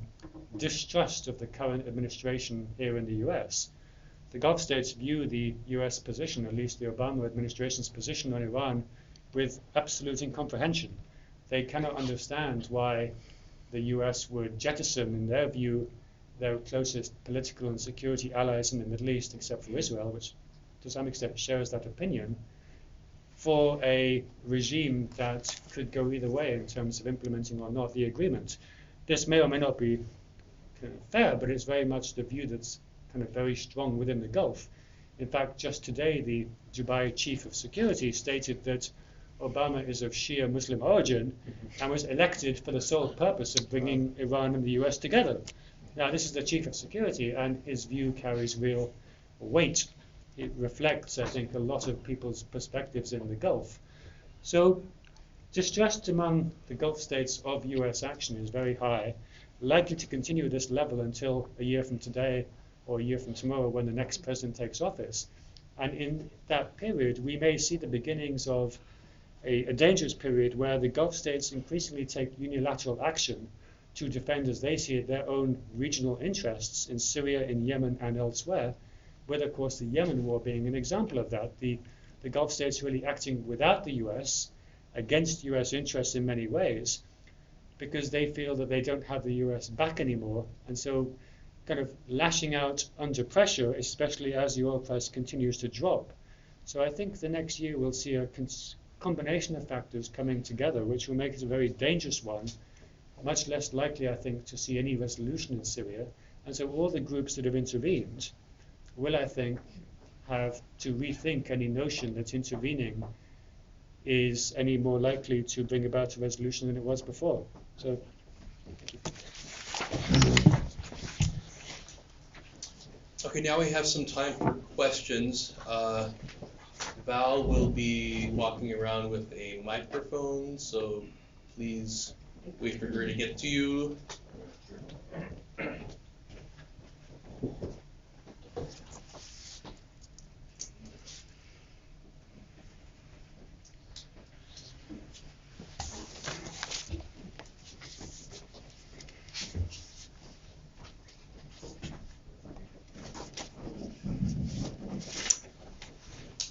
distrust of the current administration here in the US. The Gulf states view the US position, at least the Obama administration's position on Iran, with absolute incomprehension. they cannot understand why the US would jettison, in their view, their closest political and security allies in the Middle East, except for Israel, which to some extent shares that opinion, for a regime that could go either way in terms of implementing or not the agreement. This may or may not be kind of fair, but it's very much the view that's kind of very strong within the Gulf. In fact, just today, the Dubai chief of security stated that Obama is of Shia Muslim origin and was elected for the sole purpose of bringing Iran and the US together. Now, this is the chief of security, and his view carries real weight. It reflects, I think, a lot of people's perspectives in the Gulf. So, distrust among the Gulf states of US action is very high, likely to continue at this level until a year from today or a year from tomorrow when the next president takes office. And in that period, we may see the beginnings of a, a dangerous period where the Gulf states increasingly take unilateral action to defend, as they see it, their own regional interests in Syria, in Yemen, and elsewhere, with, of course, the Yemen war being an example of that. The, the Gulf states really acting without the US, against US interests in many ways, because they feel that they don't have the US back anymore, and so kind of lashing out under pressure, especially as the oil price continues to drop. So I think the next year we'll see a cons- combination of factors coming together, which will make it a very dangerous one much less likely, I think, to see any resolution in Syria. And so all the groups that have intervened will, I think, have to rethink any notion that intervening is any more likely to bring about a resolution than it was before. So, Okay, now we have some time for questions. Uh, Val will be walking around with a microphone, so please wait for her to get to you.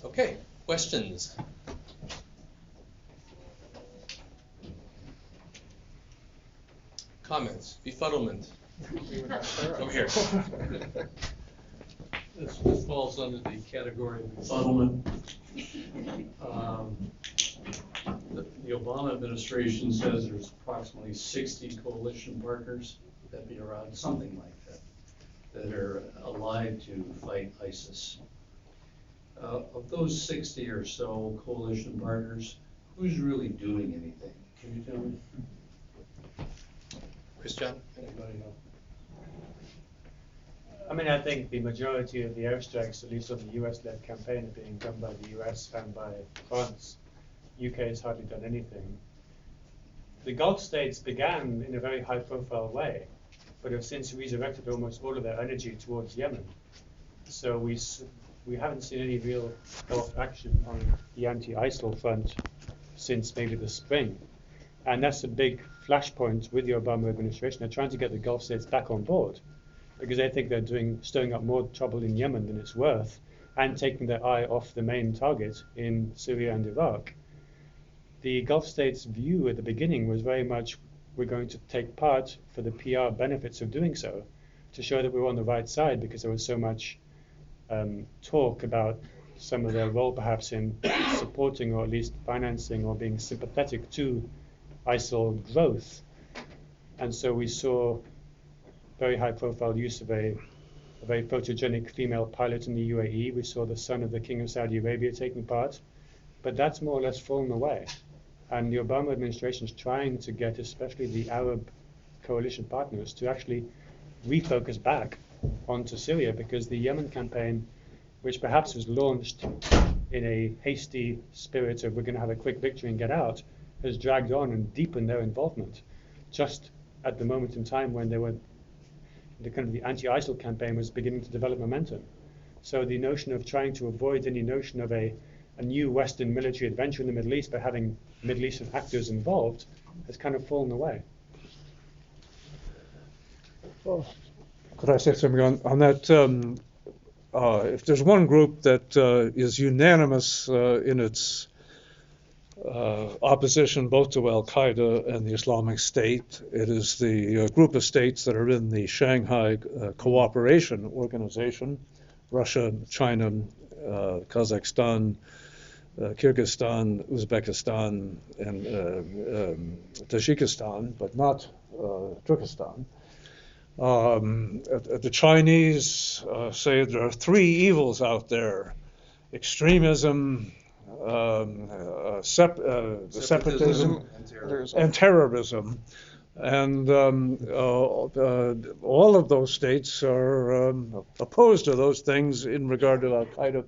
Okay, questions? Comments, befuddlement? Over here. This falls under the category of befuddlement. Um, The the Obama administration says there's approximately sixty coalition partners, that be around, something like that, that are allied to fight ISIS. Uh, Of those sixty or so coalition partners, who's really doing anything? Can you tell me? Christian? Anybody know? I mean, I think the majority of the airstrikes, at least on the US-led campaign, are being done by the US and by France. UK has hardly done anything. The Gulf states began in a very high-profile way, but have since redirected almost all of their energy towards Yemen. So we s- we haven't seen any real action on the anti-ISIL front since maybe the spring. And that's a big flashpoint with the Obama administration. They're trying to get the Gulf states back on board because they think they're doing stirring up more trouble in Yemen than it's worth and taking their eye off the main target in Syria and Iraq. The Gulf states' view at the beginning was very much we're going to take part for the PR benefits of doing so to show that we we're on the right side because there was so much um, talk about some of their role perhaps in supporting or at least financing or being sympathetic to ISIL growth. And so we saw very high profile use of a, a very photogenic female pilot in the UAE. We saw the son of the King of Saudi Arabia taking part. But that's more or less fallen away. And the Obama administration is trying to get especially the Arab coalition partners to actually refocus back onto Syria because the Yemen campaign, which perhaps was launched in a hasty spirit of we're going to have a quick victory and get out, has dragged on and deepened their involvement just at the moment in time when they were the kind of the anti-ISIL campaign was beginning to develop momentum. So the notion of trying to avoid any notion of a, a new Western military adventure in the Middle East by having Middle Eastern actors involved has kind of fallen away. Could I say something on, on that? Um, uh, if there's one group that uh, is unanimous uh, in its uh, opposition both to Al Qaeda and the Islamic State. It is the uh, group of states that are in the Shanghai uh, Cooperation Organization Russia, China, Kazakhstan, Kyrgyzstan, Uzbekistan, and um, Tajikistan, but not Turkestan. Um, the Chinese say there are three evils out there extremism, um, uh, sep- uh, separatism, and terrorism. And, terrorism. and um, uh, uh, all of those states are um, opposed to those things in regard to Al Qaeda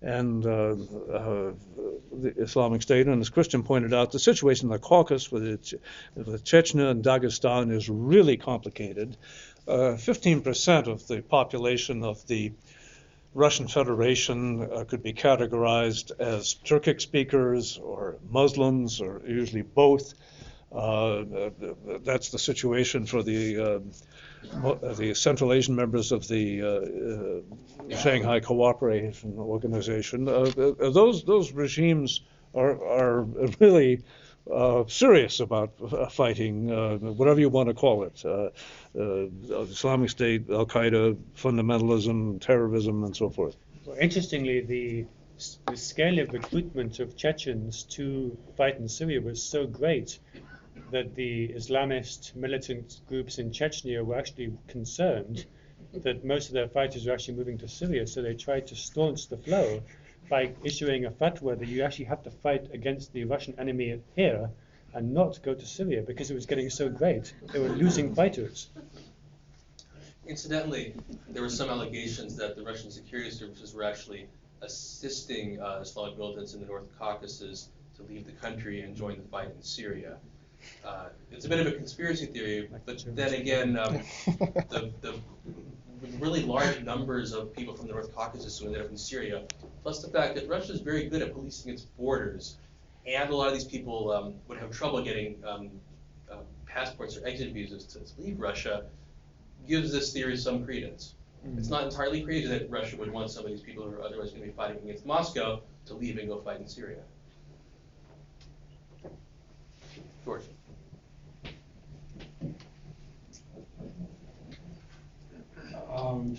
and uh, uh, the Islamic State. And as Christian pointed out, the situation in the Caucasus with, it, with Chechnya and Dagestan is really complicated. 15% of the population of the Russian Federation uh, could be categorized as Turkic speakers or Muslims or usually both. Uh, that's the situation for the uh, the Central Asian members of the uh, uh, Shanghai Cooperation Organization. Uh, those those regimes are are really uh, serious about uh, fighting, uh, whatever you want to call it, uh, uh, Islamic State, Al Qaeda, fundamentalism, terrorism, and so forth. Well, interestingly, the, the scale of recruitment of Chechens to fight in Syria was so great that the Islamist militant groups in Chechnya were actually concerned that most of their fighters were actually moving to Syria, so they tried to staunch the flow by issuing a fatwa that you actually have to fight against the Russian enemy here and not go to Syria because it was getting so great. They were losing fighters. Incidentally, there were some allegations that the Russian security services were actually assisting uh, Islamic militants in the North Caucasus to leave the country and join the fight in Syria. Uh, it's a bit of a conspiracy theory, but then again, um, the, the really large numbers of people from the North Caucasus who ended up in Syria, plus the fact that Russia is very good at policing its borders, and a lot of these people um, would have trouble getting um, uh, passports or exit visas to, to, leave Russia, gives this theory some credence. Mm-hmm. It's not entirely crazy that Russia would want some of these people who are otherwise going to be fighting against Moscow to leave and go fight in Syria. George. Um,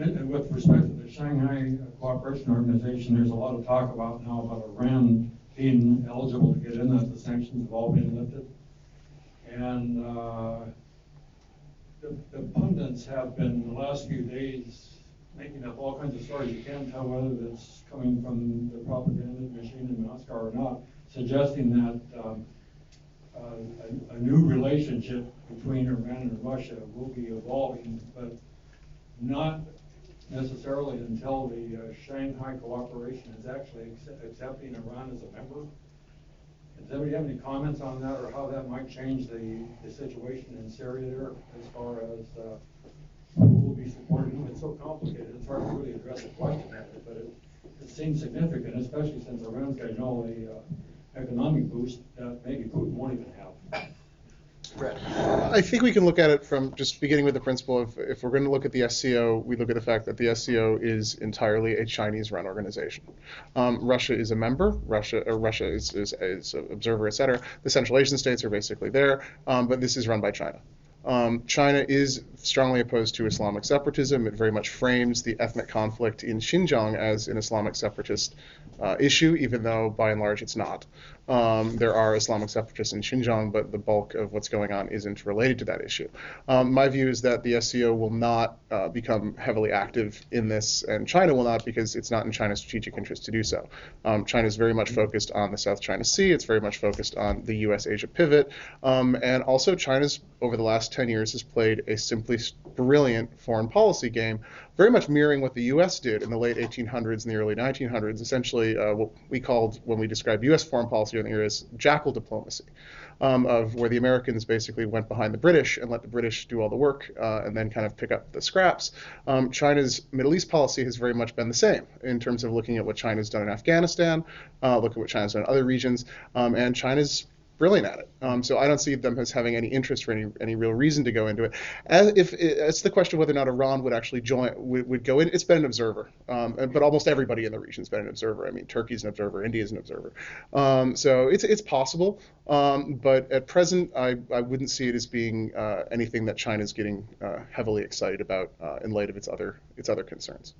and with respect to the Shanghai Cooperation Organization, there's a lot of talk about now about Iran being eligible to get in that the sanctions have all been lifted. And uh, the, the pundits have been the last few days making up all kinds of stories. You can't tell whether it's coming from the propaganda machine in Moscow or not, suggesting that um, uh, a, a, new relationship between Iran and Russia will be evolving, but not necessarily until the uh, Shanghai Cooperation is actually accept- accepting Iran as a member. Does anybody have any comments on that, or how that might change the, the situation in Syria there, as far as uh, who will be supporting them? It's so complicated, it's hard to really address the question but it, it seems significant, especially since Iran's got all the uh, economic boost that maybe Putin won't even have. I think we can look at it from just beginning with the principle of if we're going to look at the SCO, we look at the fact that the SCO is entirely a Chinese-run organization. Um, Russia is a member. Russia, Russia is, is, is an observer, et cetera. The Central Asian states are basically there, um, but this is run by China. Um, China is strongly opposed to Islamic separatism. It very much frames the ethnic conflict in Xinjiang as an Islamic separatist uh, issue, even though by and large it's not. Um, there are Islamic separatists in Xinjiang, but the bulk of what's going on isn't related to that issue. Um, my view is that the SCO will not uh, become heavily active in this, and China will not because it's not in China's strategic interest to do so. Um, China is very much focused on the South China Sea. It's very much focused on the U.S.-Asia pivot, um, and also China's over the last 10 years has played a simply brilliant foreign policy game, very much mirroring what the U.S. did in the late 1800s and the early 1900s. Essentially, uh, what we called when we described U.S. foreign policy in the era is jackal diplomacy, um, of where the Americans basically went behind the British and let the British do all the work uh, and then kind of pick up the scraps. Um, China's Middle East policy has very much been the same in terms of looking at what China's done in Afghanistan, uh, look at what China's done in other regions, um, and China's brilliant at it. Um, so I don't see them as having any interest or any any real reason to go into it. As if it's the question of whether or not Iran would actually join would, would go in. It's been an observer, um, but almost everybody in the region's been an observer. I mean, Turkey's an observer, India's an observer. Um, so it's it's possible, um, but at present I, I wouldn't see it as being uh, anything that China's getting uh, heavily excited about uh, in light of its other its other concerns.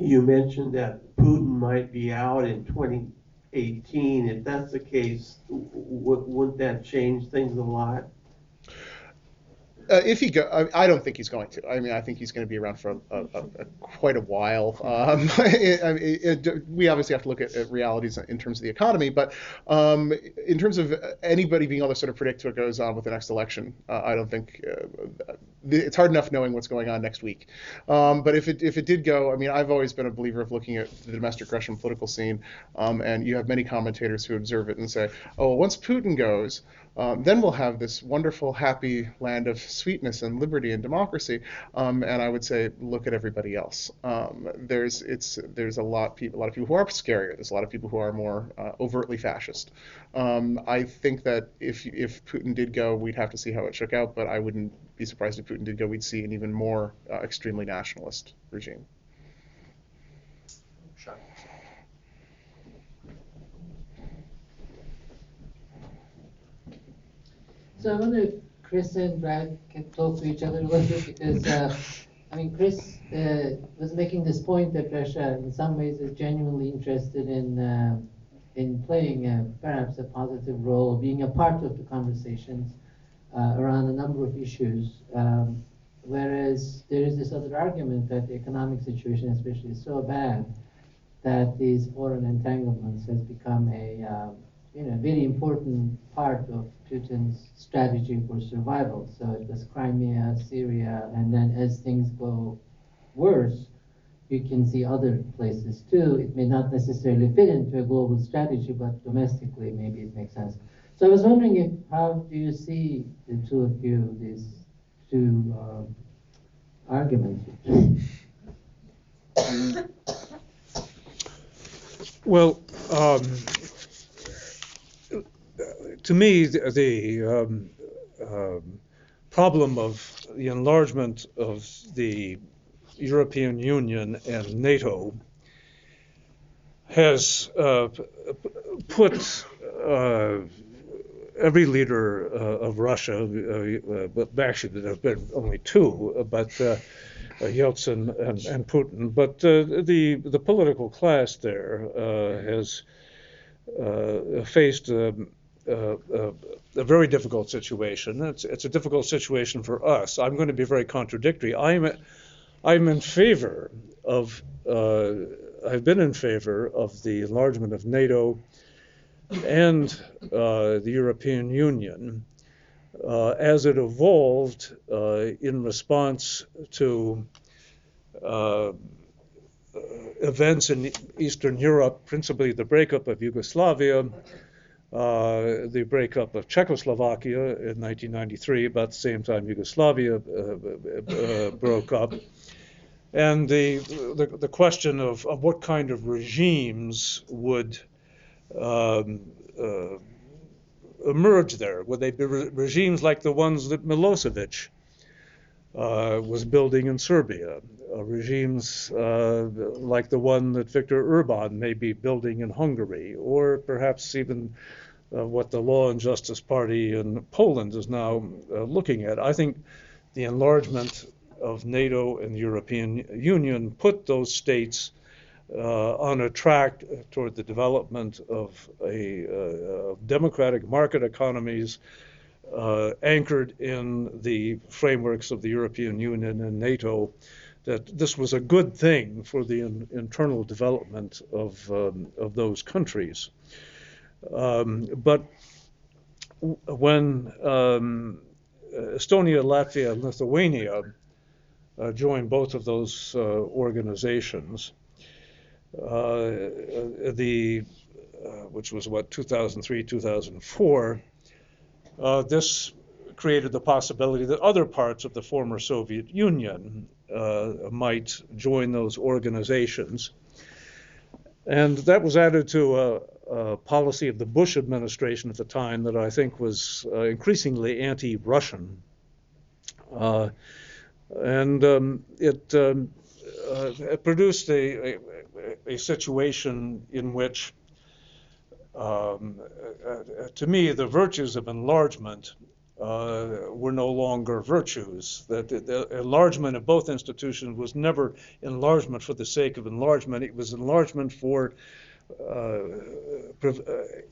You mentioned that Putin might be out in 2018. If that's the case, wouldn't that change things a lot? Uh, if he go, I, I, don't think he's going to. I mean, I think he's going to be around for a, a, a, quite a while. Um, it, it, it, we obviously have to look at, at, realities in terms of the economy, but um, in terms of anybody being able to sort of predict what goes on with the next election, uh, I don't think uh, it's hard enough knowing what's going on next week. Um, but if it if it did go, I mean, I've always been a believer of looking at the domestic Russian political scene, um, and you have many commentators who observe it and say, oh, once Putin goes. Um, then we'll have this wonderful, happy land of sweetness and liberty and democracy. Um, and I would say, look at everybody else. Um, there's it's there's a lot a lot of people who are scarier. There's a lot of people who are more uh, overtly fascist. Um, I think that if if Putin did go, we'd have to see how it shook out. But I wouldn't be surprised if Putin did go. We'd see an even more uh, extremely nationalist regime. So I wonder, if Chris and Brad can talk to each other a little bit because, uh, I mean, Chris uh, was making this point that Russia, in some ways, is genuinely interested in uh, in playing a, perhaps a positive role, being a part of the conversations uh, around a number of issues. Um, whereas there is this other argument that the economic situation, especially, is so bad that these foreign entanglements has become a um, you know, very important part of Putin's strategy for survival. So it was Crimea, Syria, and then as things go worse, you can see other places too. It may not necessarily fit into a global strategy, but domestically maybe it makes sense. So I was wondering if how do you see the two of you these two um, arguments? Well, um, to me, the, the um, um, problem of the enlargement of the European Union and NATO has uh, put uh, every leader uh, of Russia, uh, but actually there have been only two, but uh, Yeltsin and, and, Putin, but uh, the the political class there has faced um, uh, uh, a very difficult situation. It's, it's a difficult situation for us. I'm going to be very contradictory. I'm, I'm in favor of, uh, I've been in favor of the enlargement of NATO and uh, the European Union as it evolved in response to events in Eastern Europe, principally the breakup of Yugoslavia uh, the breakup of Czechoslovakia in 1993, about the same time Yugoslavia uh, uh, uh, broke up. And the, the, the question of, of, what kind of regimes would um, emerge there? Would they be re- regimes like the ones that Milosevic was building in Serbia? Regimes like the one that Viktor Orban may be building in Hungary, or perhaps even uh, what the Law and Justice Party in Poland is now uh, looking at. I think the enlargement of NATO and the European Union put those states uh, on a track toward the development of a uh, democratic market economies uh, anchored in the frameworks of the European Union and NATO. That this was a good thing for the in, internal development of um, of those countries. Um, but when um, Estonia, Latvia, and Lithuania uh, joined both of those uh, organizations, uh, the uh, which was what 2003, 2004, uh, this created the possibility that other parts of the former Soviet Union might join those organizations. And that was added to a, a, policy of the Bush administration at the time that I think was uh, increasingly anti Russian. Uh, and um, it, um, uh, it, produced a, a, a, situation in which, um, uh, to me, the virtues of enlargement uh, were no longer virtues. That the, the, enlargement of both institutions was never enlargement for the sake of enlargement. It was enlargement for uh, uh,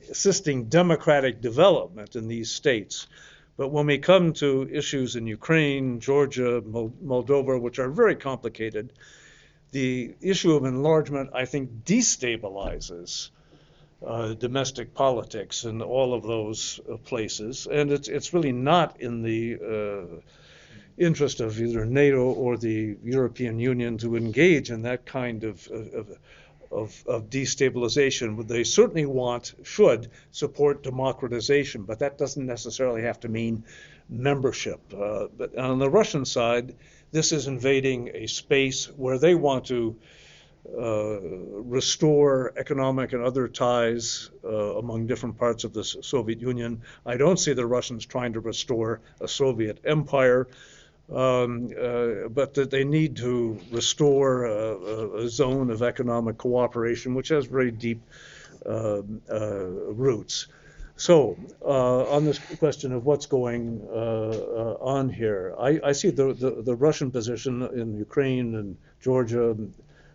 assisting democratic development in these states. But when we come to issues in Ukraine, Georgia, Moldova, which are very complicated, the issue of enlargement, I think, destabilizes uh, domestic politics in all of those uh, places, and it's it's really not in the uh, interest of either NATO or the European Union to engage in that kind of of, of, of destabilization. They certainly want, should support democratization, but that doesn't necessarily have to mean membership. Uh, but on the Russian side, this is invading a space where they want to uh, restore economic and other ties uh, among different parts of the Soviet Union. I don't see the Russians trying to restore a Soviet empire. Um, uh, but that they need to restore a, a, zone of economic cooperation which has very deep uh, uh, roots. So, uh, on this question of what's going on here, I, I see the, the, the, Russian position in Ukraine and Georgia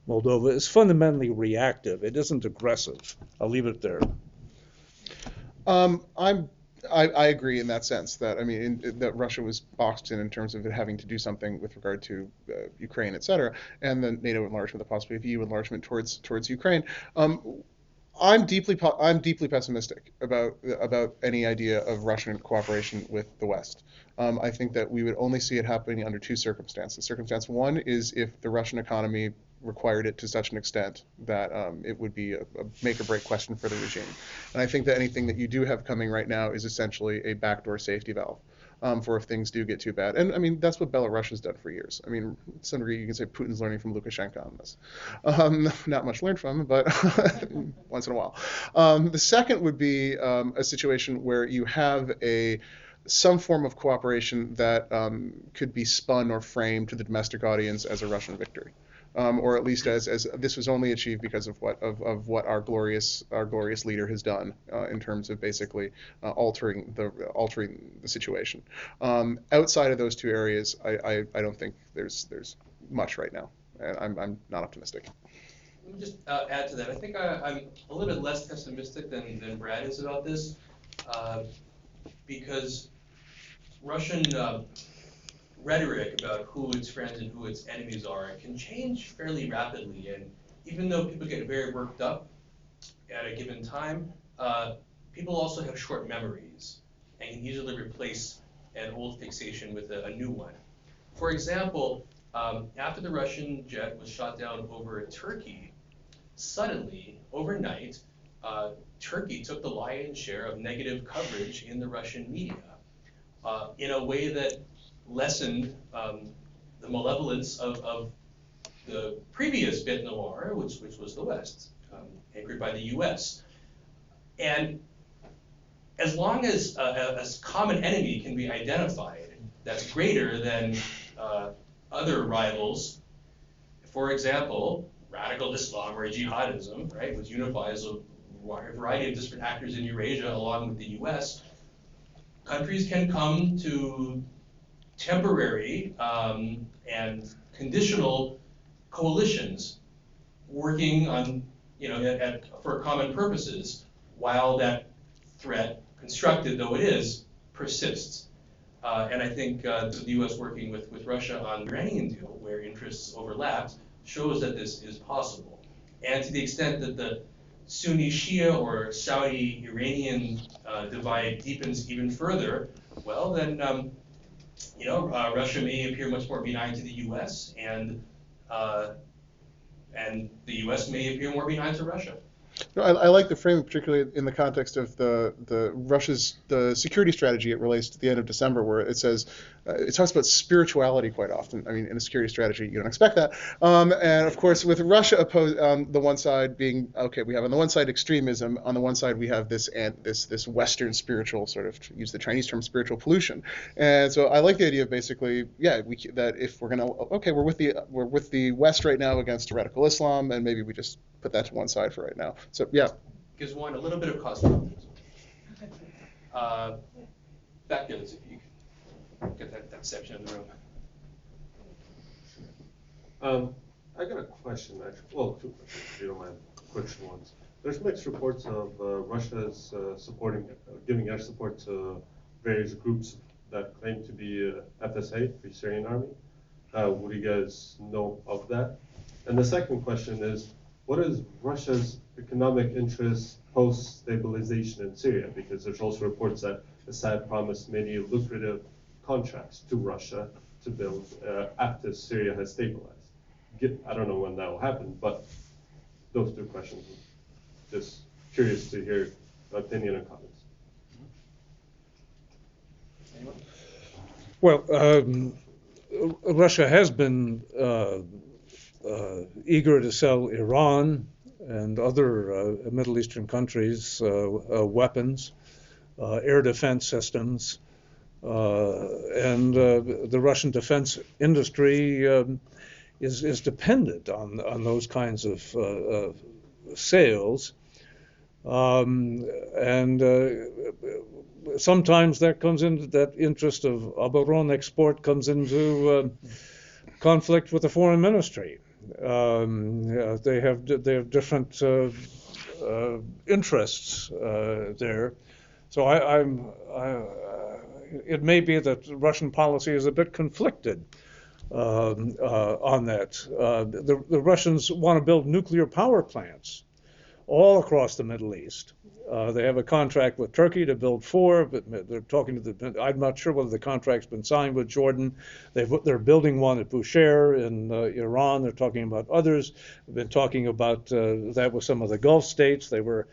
Moldova is fundamentally reactive. It isn't aggressive. I'll leave it there. Um, I'm I, I, agree in that sense that I mean in, that Russia was boxed in in terms of it having to do something with regard to uh, Ukraine, et cetera, and the NATO enlargement, the possibility of EU enlargement towards towards Ukraine. Um, I'm deeply I'm deeply pessimistic about about any idea of Russian cooperation with the West. Um, I think that we would only see it happening under two circumstances. Circumstance one is if the Russian economy required it to such an extent that um, it would be a, a, make or break question for the regime. And I think that anything that you do have coming right now is essentially a backdoor safety valve. Um, for if things do get too bad. And I mean, that's what Belarus has done for years. I mean, some degree, you can say Putin's learning from Lukashenko on this. Um, not much learned from but once in a while. Um, the second would be um, a situation where you have a some form of cooperation that um, could be spun or framed to the domestic audience as a Russian victory um, or at least as, as this was only achieved because of what of, of what our glorious our glorious leader has done uh, in terms of basically uh, altering the altering the situation. Um, outside of those two areas, I, I, I, don't think there's there's much right now, I'm I'm not optimistic. Let me just uh, add to that. I think I, am a little bit less pessimistic than, than Brad is about this, uh, because Russian uh, rhetoric about who its friends and who its enemies are can change fairly rapidly. And even though people get very worked up at a given time, uh, people also have short memories and can easily replace an old fixation with a, a new one. For example, um, after the Russian jet was shot down over Turkey, suddenly, overnight, uh, Turkey took the lion's share of negative coverage in the Russian media uh, in a way that lessened um, the malevolence of, of the previous bête noire, which, which was the West, um, anchored by the US. And as long as a, a, common enemy can be identified that's greater than uh, other rivals, for example, radical Islam or jihadism, right, which unifies a variety of different actors in Eurasia along with the US, countries can come to temporary um, and conditional coalitions working on, you know, at, at, for common purposes while that threat, constructed though it is, persists. Uh, and I think uh, the U.S. working with, with Russia on the Iranian deal, where interests overlapped, shows that this is possible. And to the extent that the Sunni Shia or Saudi Iranian uh, divide deepens even further, well, then um, you know, uh, Russia may appear much more benign to the U.S. and uh, and the U.S. may appear more benign to Russia. No, I, I like the framing, particularly in the context of the, the Russia's the security strategy it relates to the end of December, where it says uh, it talks about spirituality quite often. I mean, in a security strategy, you don't expect that. Um, and of course, with Russia opposed on the one side being okay, we have on the one side extremism, on the one side we have this and this this Western spiritual sort of use the Chinese term spiritual pollution. And so I like the idea of basically, yeah, we that if we're gonna okay, we're with the we're with the West right now against radical Islam, and maybe we just put that to one side for right now. So yeah. Gives one a little bit of cost. Uh, That goes, if you could get that, that section of the room. Um, I got a question, actually, well, two questions, if you don't mind, quick ones. There's mixed reports of uh, Russia's uh, supporting, uh, giving air support to various groups that claim to be uh, FSA, Free Syrian Army. Uh, do you guys know of that? And the second question is, what is Russia's economic interest post-stabilization in Syria? Because there's also reports that Assad promised many lucrative contracts to Russia to build uh, after Syria has stabilized. Get, I don't know when that will happen, but those two questions. Just curious to hear opinion and comments. Well, um, Russia has been uh, uh, eager to sell Iran and other uh, Middle Eastern countries uh, uh, weapons, uh, air defense systems, and the Russian defense industry um, is, is dependent on, on those kinds of sales. Um, and uh, sometimes that comes into that interest of Oboronexport comes into uh, conflict with the foreign ministry. Um, yeah, they have they have different uh, uh interests uh, there. So I, am it may be that Russian policy is a bit conflicted um, on that. the, the Russians want to build nuclear power plants all across the Middle East. Uh, they have a contract with Turkey to build four, but they're talking to the. I'm not sure whether the contract's been signed with Jordan. they are building one at Bushehr in uh, Iran. They're talking about others. They've been talking about uh, that with some of the Gulf states. They were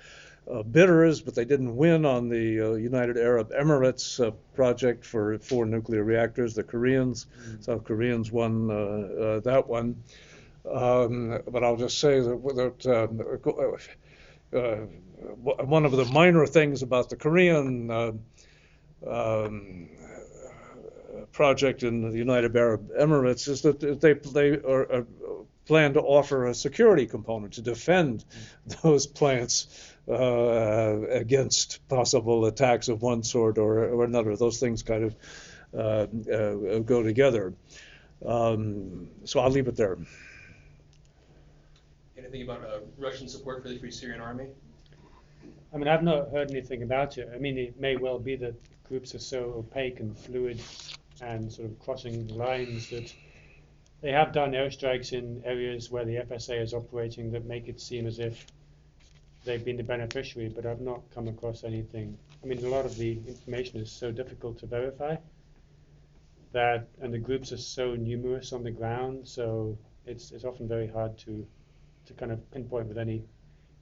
uh, bidders, but they didn't win on the uh, United Arab Emirates uh, project for four nuclear reactors. The Koreans, mm-hmm. South Koreans won that one. Um, but I'll just say that, that uh, one of the minor things about the Korean uh, um, project in the United Arab Emirates is that they they are, are, plan to offer a security component to defend those plants uh, against possible attacks of one sort or, or another. Those things kind of uh, uh, go together. Um, so I'll leave it there. Anything about uh, Russian support for the Free Syrian Army? I mean, I've not heard anything about it. I mean, it may well be that groups are so opaque and fluid and sort of crossing lines that they have done airstrikes in areas where the FSA is operating that make it seem as if they've been the beneficiary, but I've not come across anything. I mean, a lot of the information is so difficult to verify that, and the groups are so numerous on the ground, so it's, it's often very hard to, to kind of pinpoint with any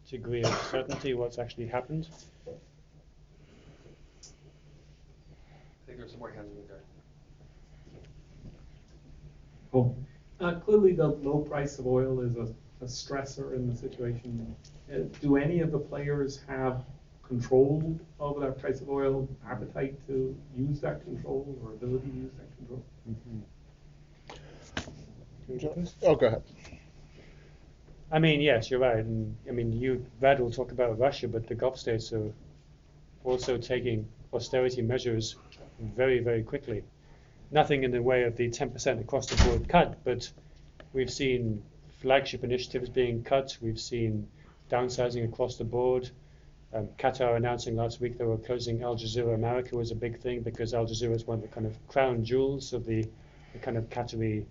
degree of certainty what's actually happened. I think there's some more hands in there. Cool. Uh, clearly, the low price of oil is a, a stressor in the situation. Uh, do any of the players have control over that price of oil, appetite to use that control, or ability to use that control? Mm-hmm. Oh, go ahead. I mean, yes, you're right. And I mean, you, Brad will talk about Russia, but the Gulf states are also taking austerity measures very, very quickly. Nothing in the way of the 10% across the board cut, but we've seen flagship initiatives being cut. We've seen downsizing across the board. Um, Qatar announcing last week they were closing Al Jazeera America was a big thing because Al Jazeera is one of the kind of crown jewels of the, the kind of Qatari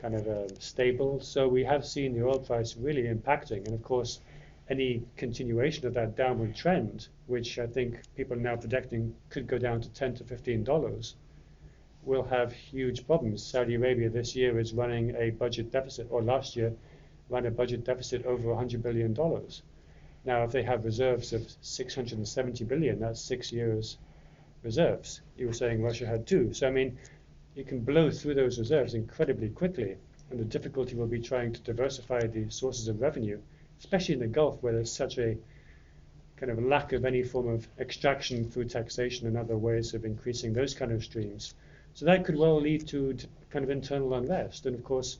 kind of uh, stable. So we have seen the oil price really impacting. And of course, any continuation of that downward trend, which I think people are now predicting could go down to 10 to 15 dollars, will have huge problems. Saudi Arabia this year is running a budget deficit, or last year ran a budget deficit over 100 billion dollars. Now, if they have reserves of 670 billion, that's six years reserves. You were saying Russia had two. So, I mean, you can blow through those reserves incredibly quickly. And the difficulty will be trying to diversify the sources of revenue, especially in the Gulf, where there's such a kind of lack of any form of extraction through taxation and other ways of increasing those kind of streams. So that could well lead to kind of internal unrest. And of course,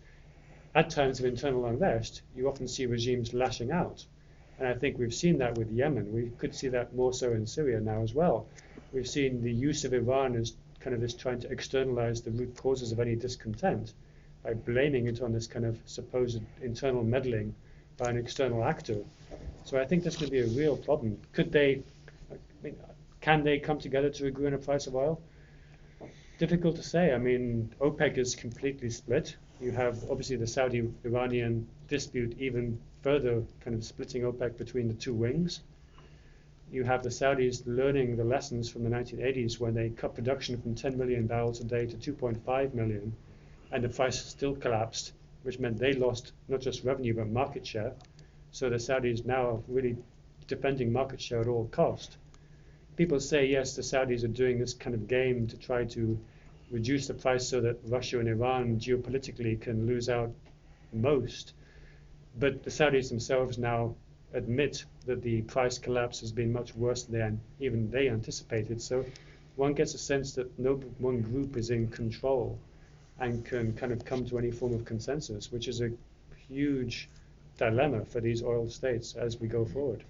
at times of internal unrest, you often see regimes lashing out. And I think we've seen that with Yemen. We could see that more so in Syria now as well. We've seen the use of Iran as kind of this trying to externalize the root causes of any discontent by blaming it on this kind of supposed internal meddling by an external actor. So I think that's going to be a real problem. Could they, I mean, can they come together to agree on a price of oil? Difficult to say. I mean, OPEC is completely split. You have obviously the Saudi Iranian dispute even further kind of splitting OPEC between the two wings. You have the Saudis learning the lessons from the 1980s when they cut production from 10 million barrels a day to 2.5 million, and the price still collapsed, which meant they lost not just revenue but market share. So the Saudis now are really defending market share at all cost. People say yes, the Saudis are doing this kind of game to try to reduce the price so that Russia and Iran geopolitically can lose out most. But the Saudis themselves now admit that the price collapse has been much worse than even they anticipated. So one gets a sense that no one group is in control and can kind of come to any form of consensus, which is a huge dilemma for these oil states as we go forward.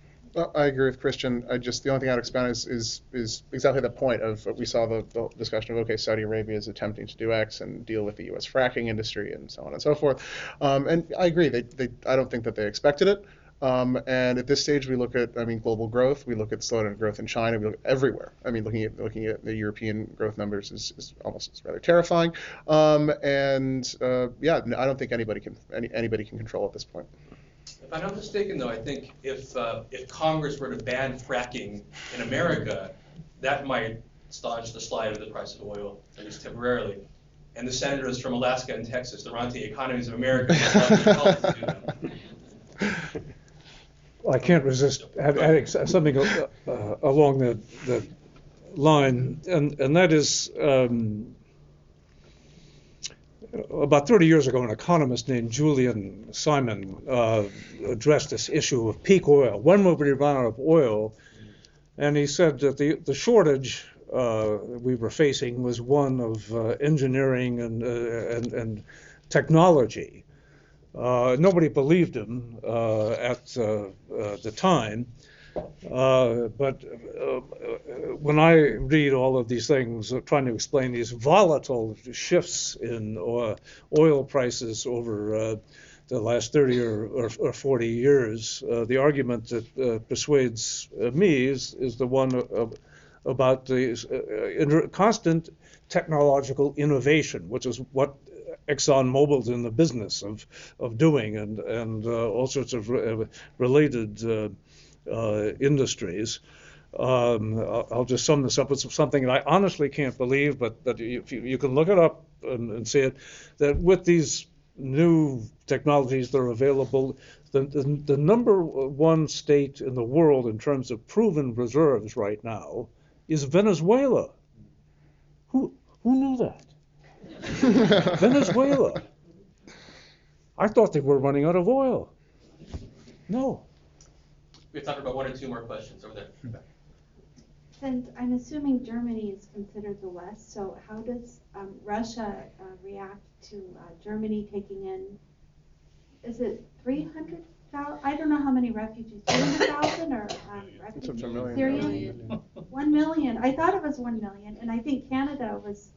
I agree with Christian. I just the only thing I'd expand is is, is exactly the point of we saw the, the, discussion of okay, Saudi Arabia is attempting to do X and deal with the U.S. fracking industry and so on and so forth. Um, and I agree. They, they I don't think that they expected it. Um, and at this stage, we look at, I mean, global growth. We look at slowdown growth in China. We look everywhere. I mean, looking at looking at the European growth numbers is, is almost is rather terrifying. Um, and uh, yeah, I don't think anybody can any, anybody can control at this point. If I'm not mistaken, though, I think if uh, if Congress were to ban fracking in America, that might staunch the slide of the price of oil, at least temporarily. And the senators from Alaska and Texas, the rentier Economies of America, I can't resist adding something uh, along the, the line, and, and that is um, about 30 years ago, an economist named Julian Simon uh, addressed this issue of peak oil. When will we run out of oil? And he said that the, the shortage uh, we were facing was one of uh, engineering and, uh, and, and, technology. Uh, nobody believed him uh, at the time. Uh, but uh, when I read all of these things, uh, trying to explain these volatile shifts in oil prices over uh, the last 30 or, or, or 40 years, uh, the argument that persuades me is, is the one about the constant technological innovation, which is what ExxonMobil's in the business of, of doing, and, and all sorts of re- related uh, industries. Um, I'll just sum this up. It's something that I honestly can't believe, but, but you, you can look it up and, and, see it, that with these new technologies that are available, the, the, the, number one state in the world in terms of proven reserves right now is Venezuela. Who, who knew that? Venezuela. I thought they were running out of oil. No. We have time for about one or two more questions over there. And I'm assuming Germany is considered the West, so how does um, Russia uh, react to uh, Germany taking in, is it 300,000? I don't know how many refugees, 300,000 or um, refugees? Syrian? One million. I thought it was one million, and I think Canada was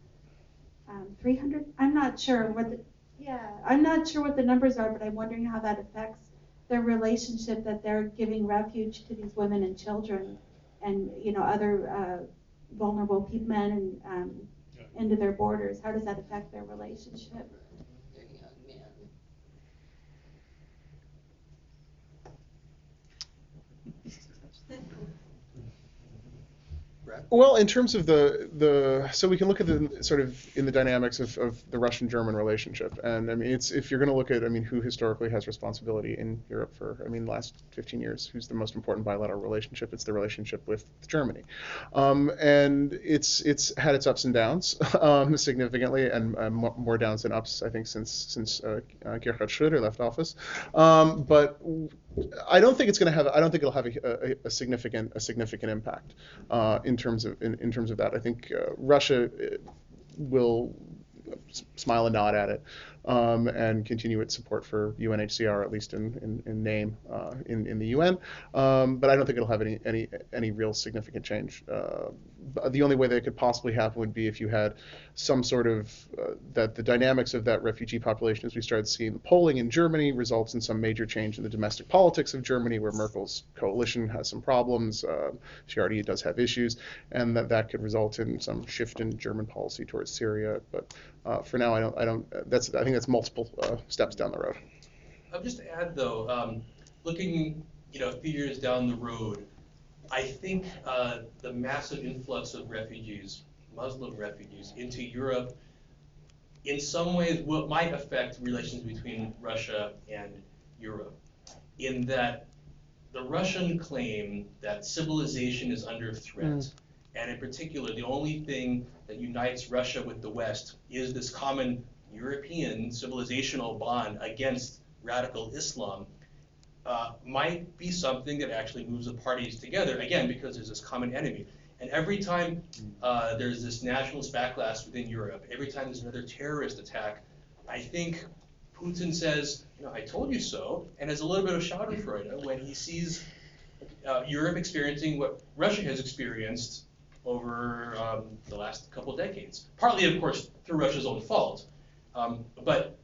um, 300. I'm not sure what the, yeah, I'm not sure what the numbers are, but I'm wondering how that affects their relationship that they're giving refuge to these women and children and you know other uh, vulnerable men and um, into their borders. How does that affect their relationship Brad? Well, in terms of the the, so we can look at the sort of in the dynamics of, of the Russian-German relationship, and I mean, it's if you're going to look at, I mean, who historically has responsibility in Europe for, I mean, last 15 years, who's the most important bilateral relationship? It's the relationship with Germany, um, and it's it's had its ups and downs um, significantly, and uh, more downs than ups, I think, since since uh, uh, Gerhard Schröder left office. Um, but I don't think it's going to have. I don't think it'll have a, a, a significant a significant impact uh, in terms of in, in, terms of that. I think uh, Russia uh, will smile and nod at it um, and continue its support for UNHCR, at least in, in, in name, uh, in, in the UN. Um, but I don't think it'll have any, any, any real significant change. The only way that could possibly happen would be if you had some sort of, uh, that the dynamics of that refugee population, as we started seeing polling in Germany, results in some major change in the domestic politics of Germany, where Merkel's coalition has some problems. Uh, she already does have issues, and that that could result in some shift in German policy towards Syria. But uh, for now, I don't, I don't, that's, I think that's multiple uh, steps down the road. I'll just add though, um, looking, you know, a few years down the road, I think uh, the massive influx of refugees, Muslim refugees, into Europe, in some ways will, might affect relations between Russia and Europe, in that the Russian claim that civilization is under threat mm. And in particular, the only thing that unites Russia with the West is this common European civilizational bond against radical Islam. Uh, might be something that actually moves the parties together, again, because there's this common enemy. And every time uh, there's this nationalist backlash within Europe, every time there's another terrorist attack, I think Putin says, you know, I told you so, and has a little bit of schadenfreude when he sees uh, Europe experiencing what Russia has experienced over um, the last couple decades. Partly, of course, through Russia's own fault. Um, but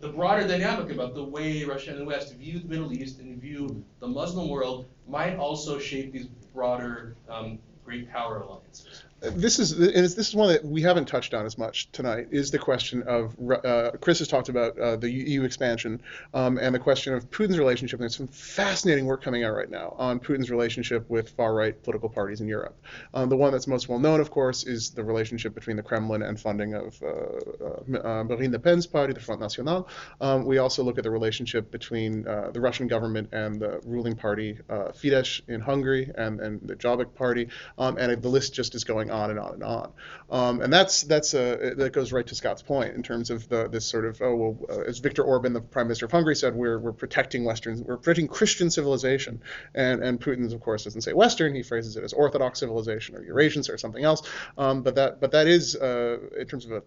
the broader dynamic about the way Russia and the West view the Middle East and view the Muslim world might also shape these broader um, great power alliances this is this is one that we haven't touched on as much tonight is the question of uh, Chris has talked about uh, the EU expansion um, and the question of Putin's relationship. And there's some fascinating work coming out right now on Putin's relationship with far right political parties in Europe. Um, the one that's most well known, of course, is the relationship between the Kremlin and funding of uh, uh, uh Marine Le Pen's party, the Front National. Um, we also look at the relationship between uh, the Russian government and the ruling party Fidesz in Hungary and, and the Jobbik party, um, and the list just is going on on and on and on. Um, and that's that's a, that goes right to Scott's point in terms of the this sort of oh well uh, as Viktor Orban, the Prime Minister of Hungary, said we're we're protecting Western we're protecting Christian civilization, and and Putin of course doesn't say Western, he phrases it as Orthodox civilization or Eurasians or something else. Um, but that but that is uh, in terms of a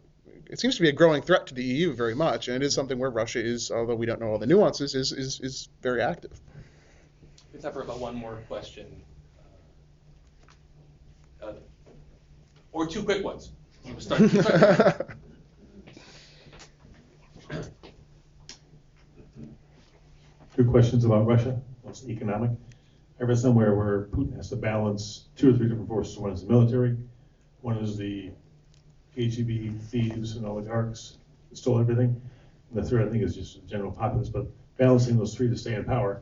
it seems to be a growing threat to the EU very much, and it is something where Russia is, although we don't know all the nuances, is is, is very active. Have time for about one more question. Uh, or two quick ones. Two questions about Russia, mostly economic. I read somewhere where Putin has to balance two or three different forces. One is the military, one is the KGB thieves and oligarchs that stole everything, and the third, I think, is just the general populace. But balancing those three to stay in power.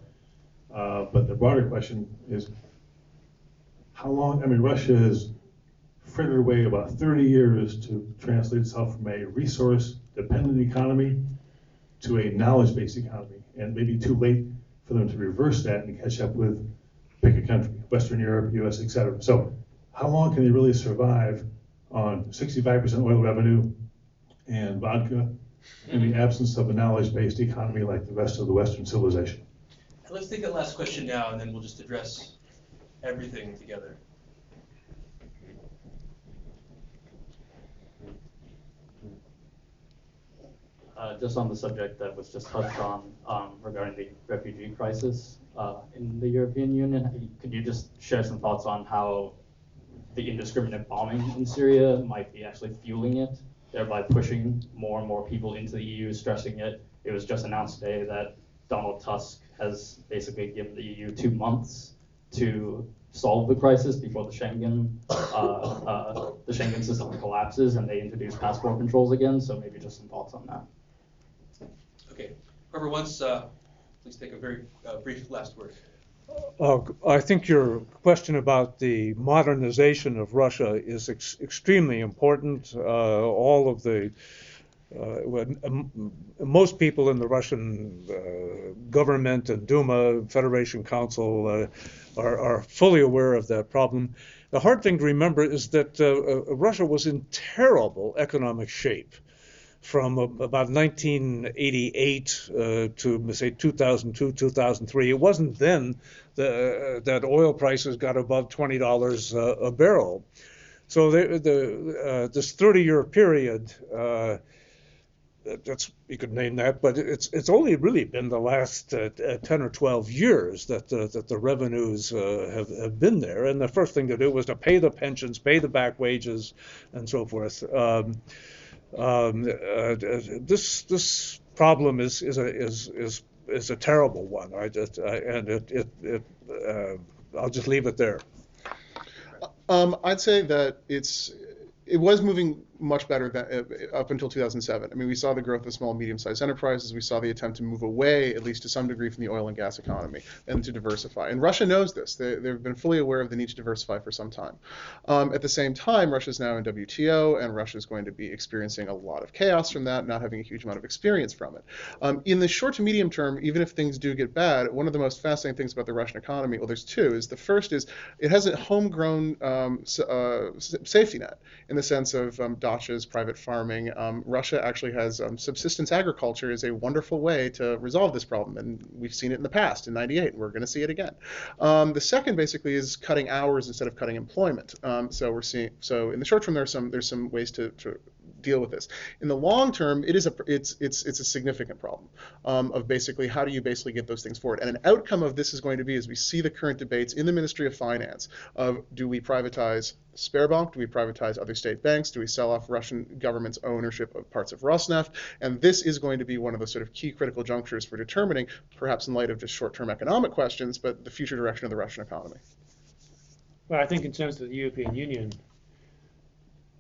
Uh, but the broader question is, how long? I mean, Russia is frittered away about 30 years to translate itself from a resource-dependent economy to a knowledge-based economy, and maybe too late for them to reverse that and catch up with pick a country, Western Europe, U.S., etc. So, how long can they really survive on 65% oil revenue and vodka in the absence of a knowledge-based economy like the rest of the Western civilization? Let's take that last question now, and then we'll just address everything together. Uh, just on the subject that was just touched on um, regarding the refugee crisis uh, in the European Union, could you just share some thoughts on how the indiscriminate bombing in Syria might be actually fueling it, thereby pushing more and more people into the EU, stressing it? It was just announced today that Donald Tusk has basically given the EU two months to solve the crisis before the Schengen uh, uh, the Schengen system collapses and they introduce passport controls again. So maybe just some thoughts on that. Okay. Whoever wants, uh, please take a very uh, brief last word. Uh, I think your question about the modernization of Russia is ex- extremely important. Uh, all of the uh, um, most people in the Russian uh, government and Duma, Federation Council, are, are, fully aware of that problem. The hard thing to remember is that Russia was in terrible economic shape from about 1988 uh, to say 2002, 2003. It wasn't then the, that oil prices got above $20 a barrel. So the, the this 30-year period that's you could name that, but it's it's only really been the last uh, uh 10 or 12 years that uh, that the revenues uh, have have been there, and the first thing to do was to pay the pensions, pay the back wages, and so forth. Um, um, uh, this this problem is is a is is is a terrible one. I just I, and it it, it uh, I'll just leave it there. Um, I'd say that it's it was moving much better than, uh, up until 2007. I mean, we saw the growth of small and medium-sized enterprises. We saw the attempt to move away, at least to some degree, from the oil and gas economy and to diversify. And Russia knows this. They, have been fully aware of the need to diversify for some time. Um, at the same time, Russia is now in WTO, and Russia is going to be experiencing a lot of chaos from that, not having a huge amount of experience from it. Um, in the short to medium term, even if things do get bad, one of the most fascinating things about the Russian economy, well, there's two, is the first is it has a homegrown um, uh, safety net in the sense of um, dachas, private farming. Um, Russia actually has um, subsistence agriculture is a wonderful way to resolve this problem, and we've seen it in the past in '98, and we're going to see it again. Um, the second basically is cutting hours instead of cutting employment. Um, so we're seeing so in the short term there's some there's some ways to, to deal with this. In the long term, it is a it's it's it's a significant problem um, of basically how do you basically get those things forward. And an outcome of this is going to be as we see the current debates in the Ministry of Finance of do we privatize Sberbank? Do we privatize other state banks? Do we sell off Russian government's ownership of parts of Rosneft? And this is going to be one of the sort of key critical junctures for determining, perhaps in light of just short-term economic questions, but the future direction of the Russian economy. Well, I think in terms of the European Union,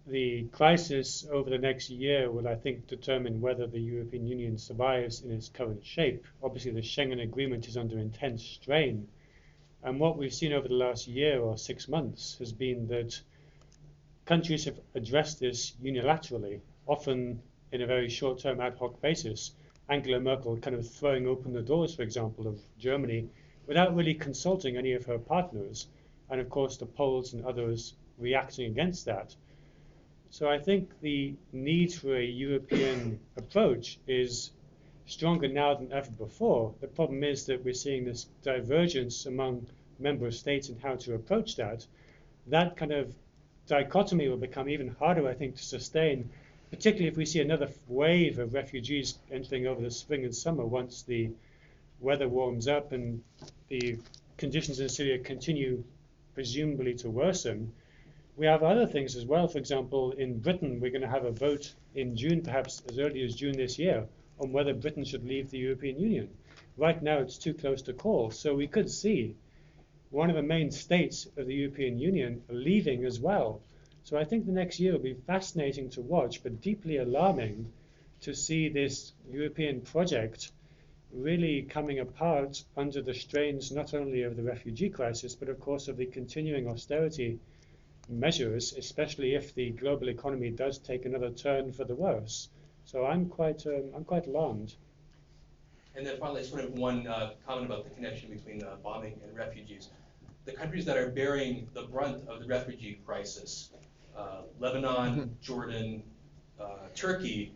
the crisis over the next year will, I think, determine whether the European Union survives in its current shape. Obviously, the Schengen Agreement is under intense strain. And what we've seen over the last year or six months has been that countries have addressed this unilaterally, often in a very short term ad hoc basis. Angela Merkel kind of throwing open the doors, for example, of Germany without really consulting any of her partners. And of course, the Poles and others reacting against that. So I think the need for a European approach is stronger now than ever before. The problem is that we're seeing this divergence among member states and how to approach that. That kind of dichotomy will become even harder, I think, to sustain, particularly if we see another wave of refugees entering over the spring and summer once the weather warms up and the conditions in Syria continue presumably to worsen we have other things as well. For example, in Britain, we're going to have a vote in June, perhaps as early as June this year, on whether Britain should leave the European Union. Right now, it's too close to call. So we could see one of the main states of the European Union leaving as well. So I think the next year will be fascinating to watch, but deeply alarming to see this European project really coming apart under the strains not only of the refugee crisis, but of course of the continuing austerity measures, especially if the global economy does take another turn for the worse. So I'm quite, um, I'm quite alarmed. And then finally, sort of one uh, comment about the connection between uh, bombing and refugees. The countries that are bearing the brunt of the refugee crisis, uh, Lebanon, mm-hmm. Jordan, uh, Turkey,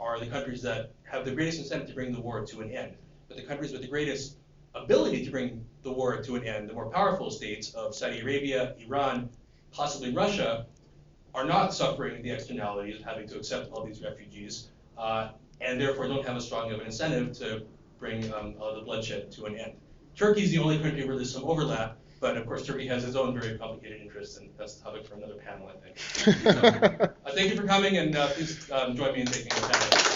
are the countries that have the greatest incentive to bring the war to an end. But the countries with the greatest ability to bring the war to an end, the more powerful states of Saudi Arabia, Iran, possibly Russia, are not suffering the externalities of having to accept all these refugees, uh, and therefore don't have a strong of an incentive to bring um, uh, the bloodshed to an end. Turkey is the only country where there's some overlap, but of course Turkey has its own very complicated interests, and that's the topic for another panel, I think. so, uh, thank you for coming, and uh, please um, join me in taking a panel.